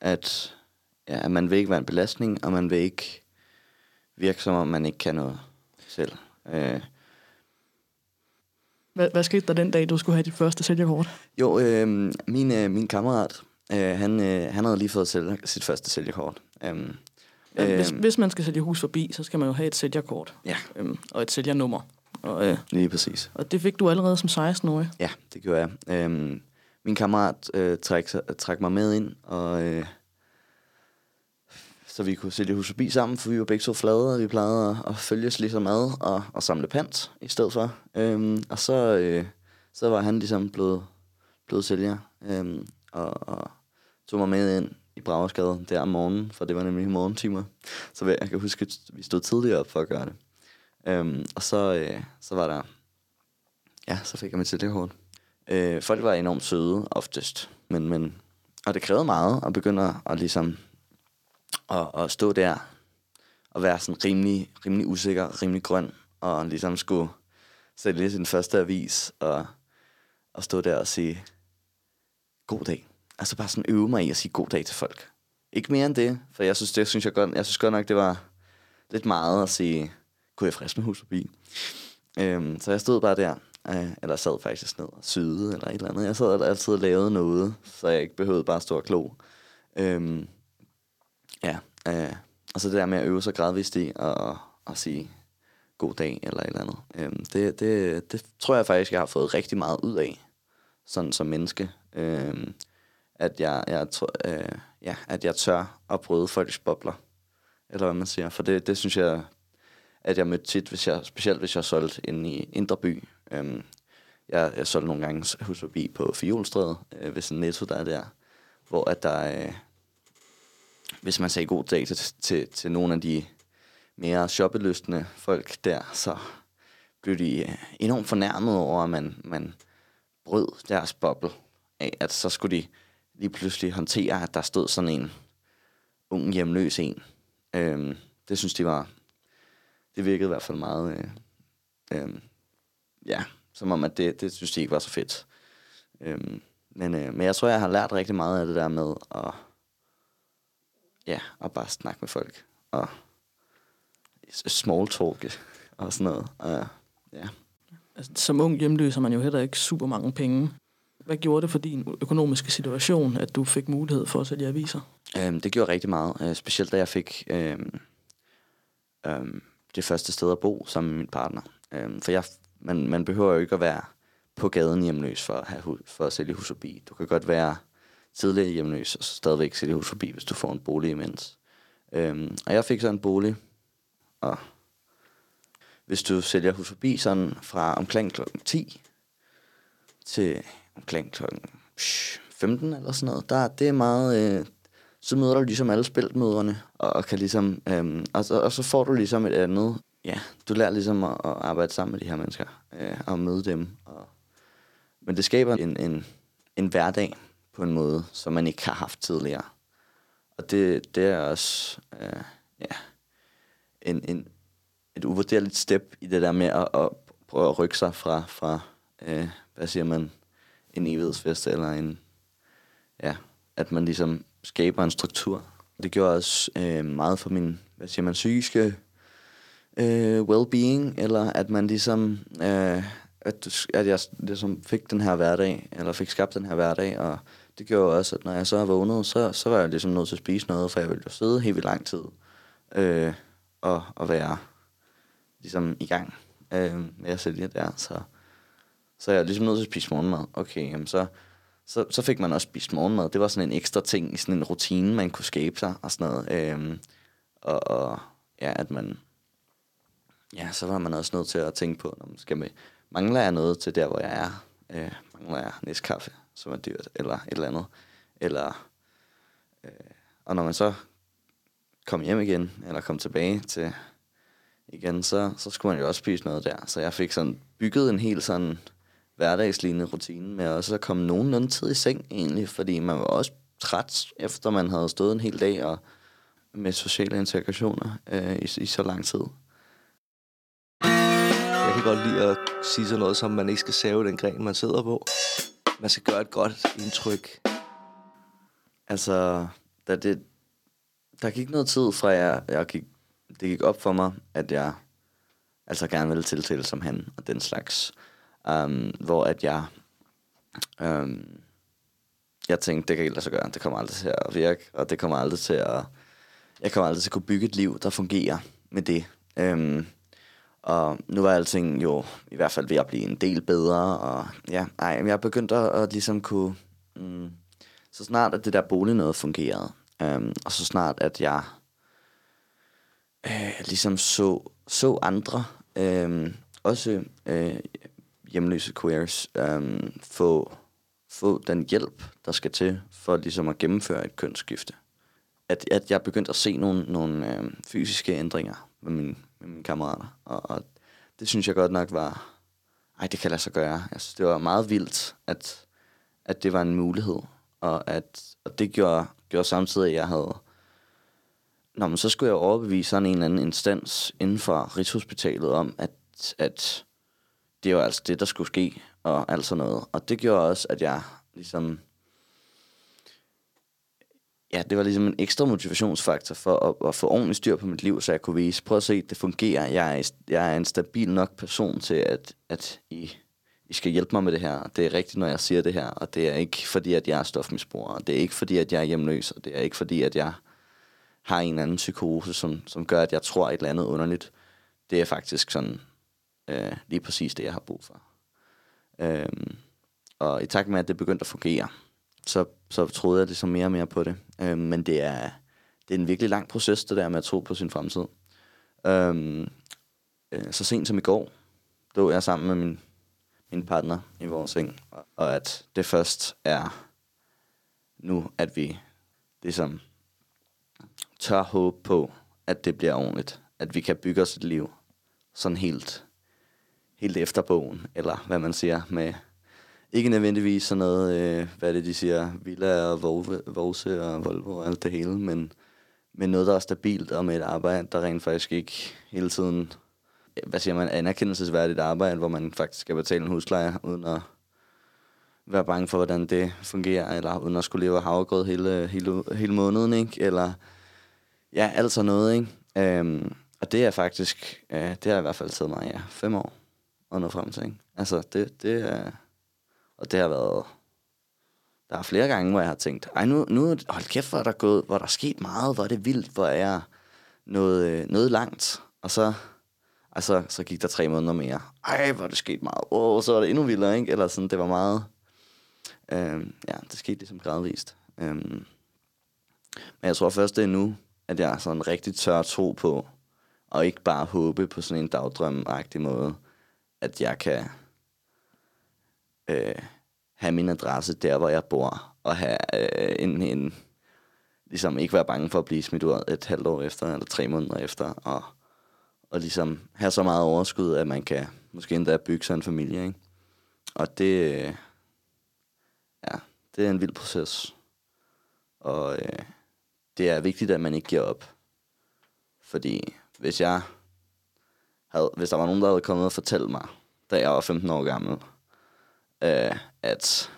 At, ja, at man vil ikke være en belastning, og man vil ikke virke som om, man ikke kan noget selv. Øh, Hvad, hvad skete der den dag, du skulle have dit første sælgerkort? jo, øh, min, øh, min kammerat, øh, han, øh, han havde lige fået sælger, sit første sælgerkort. Øh, Øh, hvis, hvis man skal sælge hus forbi, så skal man jo have et sælgerkort Ja, øhm, og et sælgernummer. Og, øh, lige præcis. og det fik du allerede som 16-årig. Ja, det gjorde jeg. Øhm, min kammerat øh, træk, træk mig med ind, og øh, så vi kunne sælge hus forbi sammen, for vi var begge to flade, og vi plejede at, at følges ligesom ad og, og samle pant i stedet for. Øhm, og så, øh, så var han ligesom blevet, blevet sælger, øhm, og, og tog mig med ind i Bragersgade der om morgenen, for det var nemlig morgentimer. Så jeg jeg kan huske, at vi stod tidligere op for at gøre det. Øhm, og så, øh, så var der Ja, så fik jeg mit sælgerkort. Øh, folk var enormt søde oftest, men, men, og det krævede meget at begynde at, at ligesom at, at stå der og være sådan rimelig, rimelig usikker, rimelig grøn, og ligesom skulle sælge sin første avis, og, og stå der og sige, god dag. Altså bare sådan øve mig i at sige god dag til folk. Ikke mere end det, for jeg synes, det synes jeg godt, jeg synes godt nok, det var lidt meget at sige, kunne jeg frisk med hus forbi? Øhm, så jeg stod bare der, øh, eller sad faktisk ned og syede, eller et eller andet. Jeg sad altid og lavede noget, så jeg ikke behøvede bare at stå og klo. Øhm, ja, øh, og så det der med at øve sig gradvist i, og, og, sige god dag, eller et eller andet. Øhm, det, det, det tror jeg faktisk, jeg har fået rigtig meget ud af, sådan som menneske. Øhm, at jeg, jeg, tror, øh, ja, at jeg tør at bryde folks bobler, eller hvad man siger. For det, det synes jeg, at jeg mødte tit, hvis jeg, specielt hvis jeg solgte ind i Indre By. Øhm, jeg, jeg solgte nogle gange hus forbi på Fjolstræde, øh, ved sådan en netto, der er der, hvor at der, øh, hvis man sagde god dag til, til, til nogle af de mere shoppelystende folk der, så blev de øh, enormt fornærmet over, at man, man brød deres boble af, at så skulle de lige pludselig håndtere, at der stod sådan en ung hjemløs en. Øhm, det synes de var det virkede i hvert fald meget, øh, øh, ja, som om, at det, det synes de ikke var så fedt. Øh, men, øh, men jeg tror, jeg har lært rigtig meget af det der med at, ja, at bare snakke med folk, og small talk og sådan noget. Og, ja. Altså, som ung hjemløs har man jo heller ikke super mange penge. Hvad gjorde det for din økonomiske situation, at du fik mulighed for at sælge aviser? Øh, det gjorde rigtig meget, øh, specielt da jeg fik øh, øh, det første sted at bo sammen med min partner. Øhm, for jeg, man, man behøver jo ikke at være på gaden hjemløs for at, have, hu- for at sælge hus forbi. Du kan godt være tidligere hjemløs og stadigvæk sælge hus forbi, hvis du får en bolig imens. Øhm, og jeg fik så en bolig, og hvis du sælger hus forbi sådan fra omkring klokken 10 til omkring klokken 15 eller sådan noget, der, det er meget... Øh, så møder du ligesom alle spiltmøderne, og, og kan ligesom, øhm, og, så, og så får du ligesom et andet, ja, du lærer ligesom at, at arbejde sammen med de her mennesker, øh, og møde dem. Og, men det skaber en, en, en hverdag på en måde, som man ikke har haft tidligere. Og det, det er også øh, ja, en, en, et uvurderligt step i det der med at, at prøve at rykke sig fra, fra øh, hvad siger man, en evighedsfest eller en, ja, at man ligesom skaber en struktur. Det gjorde også øh, meget for min, hvad siger man, psykiske øh, well-being, eller at man ligesom, øh, at, at jeg ligesom fik den her hverdag, eller fik skabt den her hverdag, og det gjorde også, at når jeg så har vågnet, så, så var jeg ligesom nødt til at spise noget, for jeg ville jo sidde helt vildt lang tid, øh, og, og være ligesom i gang øh, med at sælge der, så, så jeg er ligesom nødt til at spise morgenmad. Okay, jamen så, så, så fik man også spist morgenmad. Det var sådan en ekstra ting, sådan en rutine, man kunne skabe sig og sådan noget. Øhm, og, og ja, at man, ja, så var man også nødt til at tænke på, når man skal med, mangler jeg noget til der, hvor jeg er? Øh, mangler jeg næstkaffe, som er dyrt, eller et eller andet? Eller, øh, og når man så kom hjem igen, eller kom tilbage til igen, så, så skulle man jo også spise noget der. Så jeg fik sådan bygget en helt sådan hverdagslignende rutine med også at komme nogenlunde tid i seng egentlig, fordi man var også træt, efter man havde stået en hel dag og med sociale integrationer øh, i, i så lang tid. Jeg kan godt lide at sige sådan noget som, man ikke skal save den gren, man sidder på. Man skal gøre et godt indtryk. Altså, da det, der gik noget tid fra, jeg, jeg gik, det gik op for mig, at jeg altså gerne ville tiltale som han og den slags. Um, hvor at jeg, um, jeg tænkte, det kan ikke lade sig gøre, det kommer aldrig til at virke, og det kommer aldrig til at, jeg kommer aldrig til at kunne bygge et liv, der fungerer med det. Um, og nu var alting jo i hvert fald ved at blive en del bedre, og ja, ej, jeg begyndte at, at ligesom kunne, mm, så snart at det der bolig noget fungerede, um, og så snart at jeg øh, ligesom så, så andre, øh, også øh, hjemløse queers, øhm, få, få den hjælp, der skal til for ligesom at gennemføre et kønsskifte. At, at jeg begyndte at se nogle, nogle øhm, fysiske ændringer med, min, med mine kammerater, og, og det synes jeg godt nok var, ej, det kan lade sig gøre. Jeg synes, det var meget vildt, at, at det var en mulighed, og, at, og det gjorde, gjorde samtidig, at jeg havde Nå, men så skulle jeg overbevise sådan en eller anden instans inden for Rigshospitalet om, at, at det var altså det, der skulle ske, og alt sådan noget. Og det gjorde også, at jeg ligesom... Ja, det var ligesom en ekstra motivationsfaktor for at, at få ordentligt styr på mit liv, så jeg kunne vise, prøv at se, det fungerer. Jeg er, jeg er en stabil nok person til, at, at I, I skal hjælpe mig med det her. Det er rigtigt, når jeg siger det her, og det er ikke fordi, at jeg er stofmisbruger, og det er ikke fordi, at jeg er hjemløs, og det er ikke fordi, at jeg har en anden psykose, som, som gør, at jeg tror et eller andet underligt. Det er faktisk sådan øh, lige præcis det, jeg har brug for. Øhm, og i takt med, at det begyndte at fungere, så, så troede jeg det så mere og mere på det. Øhm, men det er, det er en virkelig lang proces, det der med at tro på sin fremtid. Øhm, øh, så sent som i går, lå jeg sammen med min, min partner i vores seng, og at det først er nu, at vi ligesom tør håbe på, at det bliver ordentligt. At vi kan bygge os et liv sådan helt, helt efter bogen, eller hvad man siger, med ikke nødvendigvis sådan noget, øh, hvad det de siger, Villa og Vose og Volvo og alt det hele, men, men noget, der er stabilt, og med et arbejde, der rent faktisk ikke hele tiden, hvad siger man, anerkendelsesværdigt arbejde, hvor man faktisk skal betale en husleje, uden at være bange for, hvordan det fungerer, eller uden at skulle leve af havregrød hele, hele, hele måneden, ikke? Eller Ja, alt sådan noget, ikke? Øhm, og det er faktisk, øh, det har i hvert fald taget mig, ja, fem år at nå frem til, ikke? Altså, det, det er, og det har været, der er flere gange, hvor jeg har tænkt, ej, nu, nu hold kæft, hvor er der gået, hvor der sket meget, hvor er det vildt, hvor er jeg noget, øh, noget langt, og så, altså, så gik der tre måneder mere. Ej, hvor er det sket meget. Åh, oh, så var det endnu vildere, ikke? Eller sådan, det var meget... Øhm, ja, det skete ligesom gradvist. Øhm, men jeg tror først, det er nu, at jeg sådan rigtig tør tro på, og ikke bare håbe på sådan en dagdrømagtig måde, at jeg kan øh, have min adresse der, hvor jeg bor, og have øh, en, en, ligesom ikke være bange for at blive smidt ud et halvt år efter, eller tre måneder efter, og, og ligesom have så meget overskud, at man kan måske endda bygge sig en familie, ikke? Og det, ja, det er en vild proces. Og øh, det er vigtigt, at man ikke giver op. Fordi hvis jeg havde, hvis der var nogen, der havde kommet og fortalt mig, da jeg var 15 år gammel, øh, at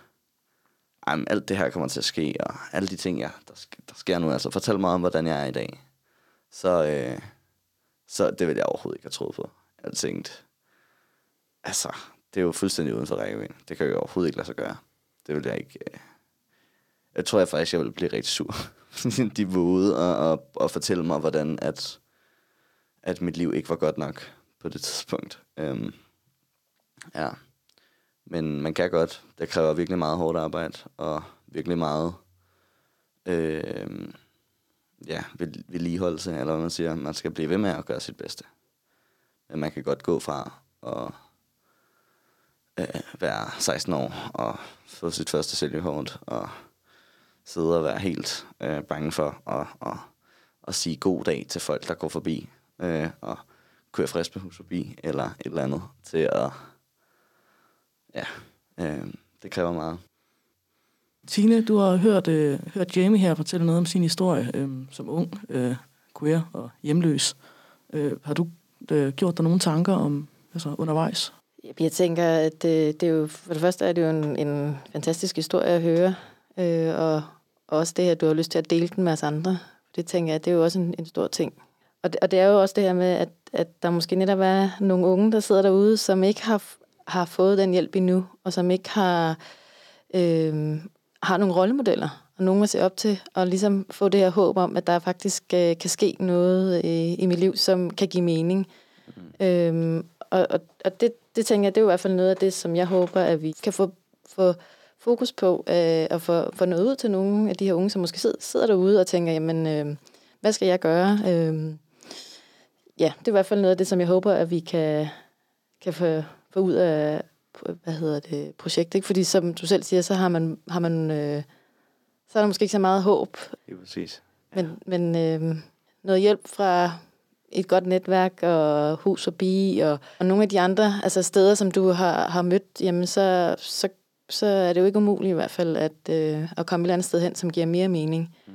jamen, alt det her kommer til at ske, og alle de ting, jeg, der, sk- der sker nu, altså fortæl mig om, hvordan jeg er i dag. Så, øh, så det ville jeg overhovedet ikke have troet på. Jeg tænkte, altså, det er jo fuldstændig uden for rækkevidde. Det kan jeg jo overhovedet ikke lade sig gøre. Det vil jeg ikke... Øh... Jeg tror jeg faktisk, jeg ville blive rigtig sur. de vågede og, og, og fortælle mig, hvordan at, at mit liv ikke var godt nok på det tidspunkt. Øhm, ja. Men man kan godt. Det kræver virkelig meget hårdt arbejde, og virkelig meget øh, ja, vedligeholdelse, eller hvad man siger. Man skal blive ved med at gøre sit bedste. Men man kan godt gå fra at øh, være 16 år og få sit første sælgehårdt, og sidde og være helt øh, bange for at, at, at sige god dag til folk, der går forbi øh, og køre frisk med hus forbi eller et eller andet til at ja, øh, det kræver meget. Tine, du har hørt, øh, hørt Jamie her fortælle noget om sin historie øh, som ung, øh, queer og hjemløs. Øh, har du øh, gjort dig nogle tanker om altså undervejs? Jeg tænker, at det, det er jo, for det første er det jo en, en fantastisk historie at høre, øh, og også det, at du har lyst til at dele den med os andre. Det tænker jeg, det er jo også en, en stor ting. Og det, og det er jo også det her med, at, at der måske netop er nogle unge, der sidder derude, som ikke har, har fået den hjælp endnu, og som ikke har, øh, har nogle rollemodeller, og nogen at se op til, og ligesom få det her håb om, at der faktisk øh, kan ske noget i, i mit liv, som kan give mening. Mm. Øhm, og og, og det, det tænker jeg, det er jo i hvert fald noget af det, som jeg håber, at vi kan få, få fokus på, øh, og få, få noget ud til nogle af de her unge, som måske sidder, sidder derude og tænker, jamen, øh, hvad skal jeg gøre? Øh, ja, det er i hvert fald noget af det, som jeg håber, at vi kan, kan få, få ud af hvad hedder det, projektet. Ikke? Fordi som du selv siger, så har man, har man øh, så er der måske ikke så meget håb, Det er præcis. men, men øh, noget hjælp fra et godt netværk og hus forbi og, og nogle af de andre altså steder, som du har, har mødt, jamen så, så, så er det jo ikke umuligt i hvert fald at, øh, at komme et eller andet sted hen, som giver mere mening. Mm.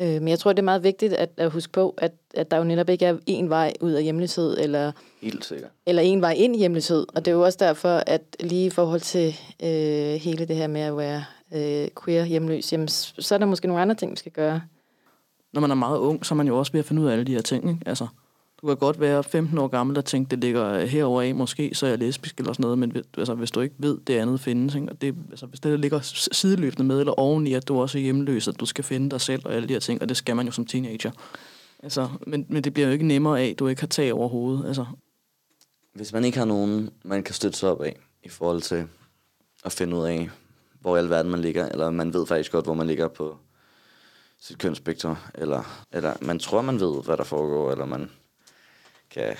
Øh, men jeg tror, det er meget vigtigt at, at huske på, at, at der jo netop ikke er én vej ud af hjemløshed, eller, Helt sikkert. eller en vej ind i hjemløshed. Og det er jo også derfor, at lige i forhold til øh, hele det her med at være øh, queer hjemløs, jamen, så er der måske nogle andre ting, vi skal gøre. Når man er meget ung, så er man jo også ved at finde ud af alle de her ting. Ikke? Altså, du kan godt være 15 år gammel og tænke, det ligger øh, herover af, måske så er jeg lesbisk eller sådan noget, men altså, hvis du ikke ved, det andet findes, ikke? Og det, altså, hvis det ligger sideløbende med, eller oveni, at du også er hjemløs, at du skal finde dig selv og alle de her ting, og det skal man jo som teenager. Altså, men, men det bliver jo ikke nemmere af, at du ikke har tag over hovedet. Altså, Hvis man ikke har nogen, man kan støtte sig op af, i forhold til at finde ud af, hvor i alverden man ligger, eller man ved faktisk godt, hvor man ligger på sit kønsspektrum, eller, eller man tror, man ved, hvad der foregår, eller man kan,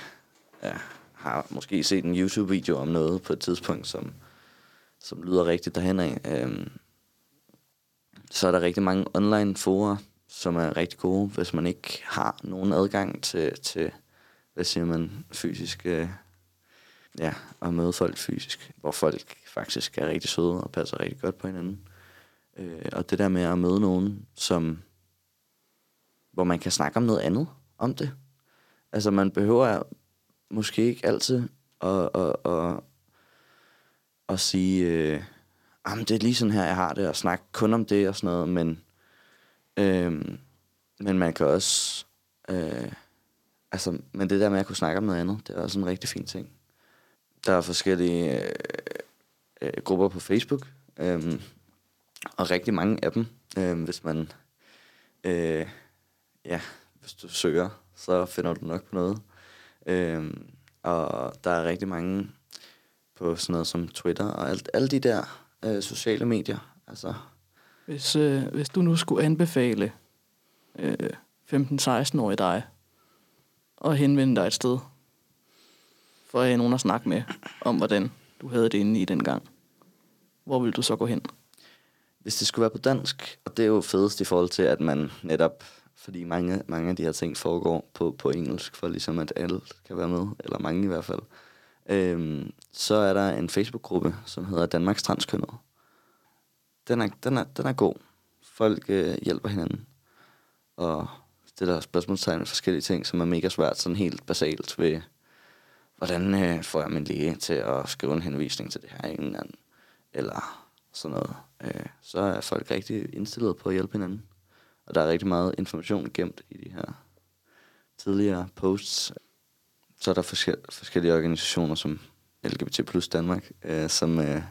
ja, har måske set en YouTube-video om noget på et tidspunkt, som, som lyder rigtigt derhen af. Øhm, så er der rigtig mange online forer, som er rigtig gode, hvis man ikke har nogen adgang til, til hvad siger man, fysisk, øh, ja, at møde folk fysisk, hvor folk faktisk er rigtig søde og passer rigtig godt på hinanden. Øh, og det der med at møde nogen, som, hvor man kan snakke om noget andet om det. Altså man behøver måske ikke altid at, at, at, at sige, øh, ah, jamen det er lige sådan her, jeg har det, og snakke kun om det og sådan noget, men, øh, men man kan også, øh, altså, men det der med at kunne snakke om noget andet, det er også en rigtig fin ting. Der er forskellige øh, øh, grupper på Facebook, øh, og rigtig mange af dem, øh, hvis man, øh, ja, hvis du søger, så finder du nok på noget. Øh, og der er rigtig mange på sådan noget som Twitter og alt, alle de der øh, sociale medier. Altså, hvis, øh, hvis du nu skulle anbefale øh, 15-16-årige dig og henvende dig et sted, for at have nogen at snakke med om, hvordan du havde det inde i den gang, hvor vil du så gå hen? Hvis det skulle være på dansk, og det er jo fedest i forhold til, at man netop, fordi mange, mange af de her ting foregår på, på engelsk, for ligesom at alle kan være med, eller mange i hvert fald, øhm, så er der en Facebook-gruppe, som hedder Danmarks Transkønnet. den er, den er, den er god. Folk øh, hjælper hinanden. Og stiller spørgsmålstegn med forskellige ting, som er mega svært, sådan helt basalt ved, hvordan øh, får jeg min læge til at skrive en henvisning til det her eller eller sådan noget. Øh, så er folk rigtig indstillet på at hjælpe hinanden. Og der er rigtig meget information gemt i de her tidligere posts. Så er der forskel- forskellige organisationer som LGBT plus Danmark, øh, som øh,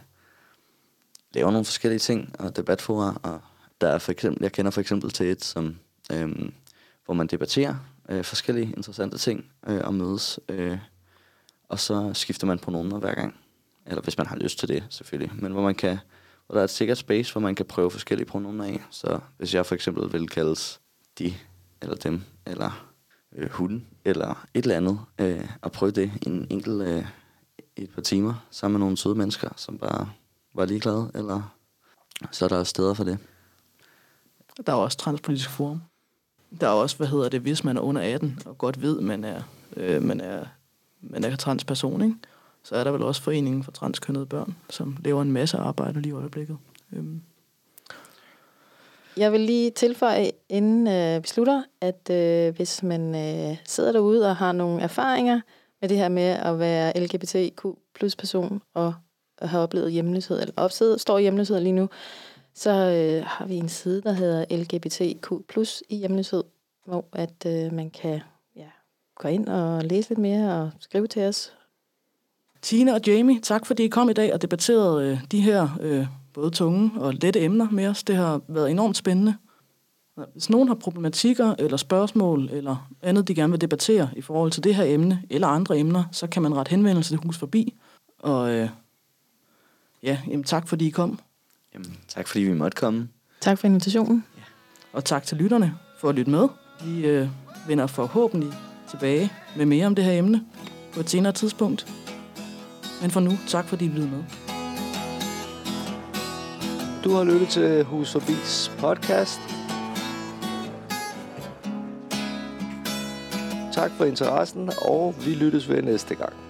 laver nogle forskellige ting og debatfora. Og der er for eksempel, jeg kender for eksempel til et, som, øh, hvor man debatterer øh, forskellige interessante ting øh, og mødes. Øh, og så skifter man pronomener hver gang. Eller hvis man har lyst til det, selvfølgelig. Men hvor man kan hvor der er et sikkert space, hvor man kan prøve forskellige pronomer af. Så hvis jeg for eksempel vil kaldes de, eller dem, eller øh, hun, eller et eller andet, øh, og prøve det i en enkelt øh, et par timer, sammen med nogle søde mennesker, som bare var ligeglade, eller så er der steder for det. Der er også Transpolitisk Forum. Der er også, hvad hedder det, hvis man er under 18 og godt ved, man er, øh, man er, man er transperson, ikke? Så er der vel også Foreningen for Transkønnede Børn, som laver en masse arbejde lige i øjeblikket. Øhm. Jeg vil lige tilføje, inden øh, vi slutter, at øh, hvis man øh, sidder derude og har nogle erfaringer med det her med at være LGBTQ plus person og har oplevet hjemløshed, eller opsidder, står i hjemløshed lige nu, så øh, har vi en side, der hedder LGBTQ plus i hjemløshed, hvor at øh, man kan ja, gå ind og læse lidt mere og skrive til os. Tina og Jamie, tak fordi I kom i dag og debatterede øh, de her øh, både tunge og lette emner med os. Det har været enormt spændende. Hvis nogen har problematikker eller spørgsmål eller andet, de gerne vil debattere i forhold til det her emne eller andre emner, så kan man rette henvendelse til Hus Forbi. Og øh, ja, jamen, tak fordi I kom. Jamen, tak fordi vi måtte komme. Tak for invitationen. Og tak til lytterne for at lytte med. Vi øh, vender forhåbentlig tilbage med mere om det her emne på et senere tidspunkt. Men for nu, tak fordi I lyttede med. Du har lyttet til Hus Forbis podcast. Tak for interessen, og vi lyttes ved næste gang.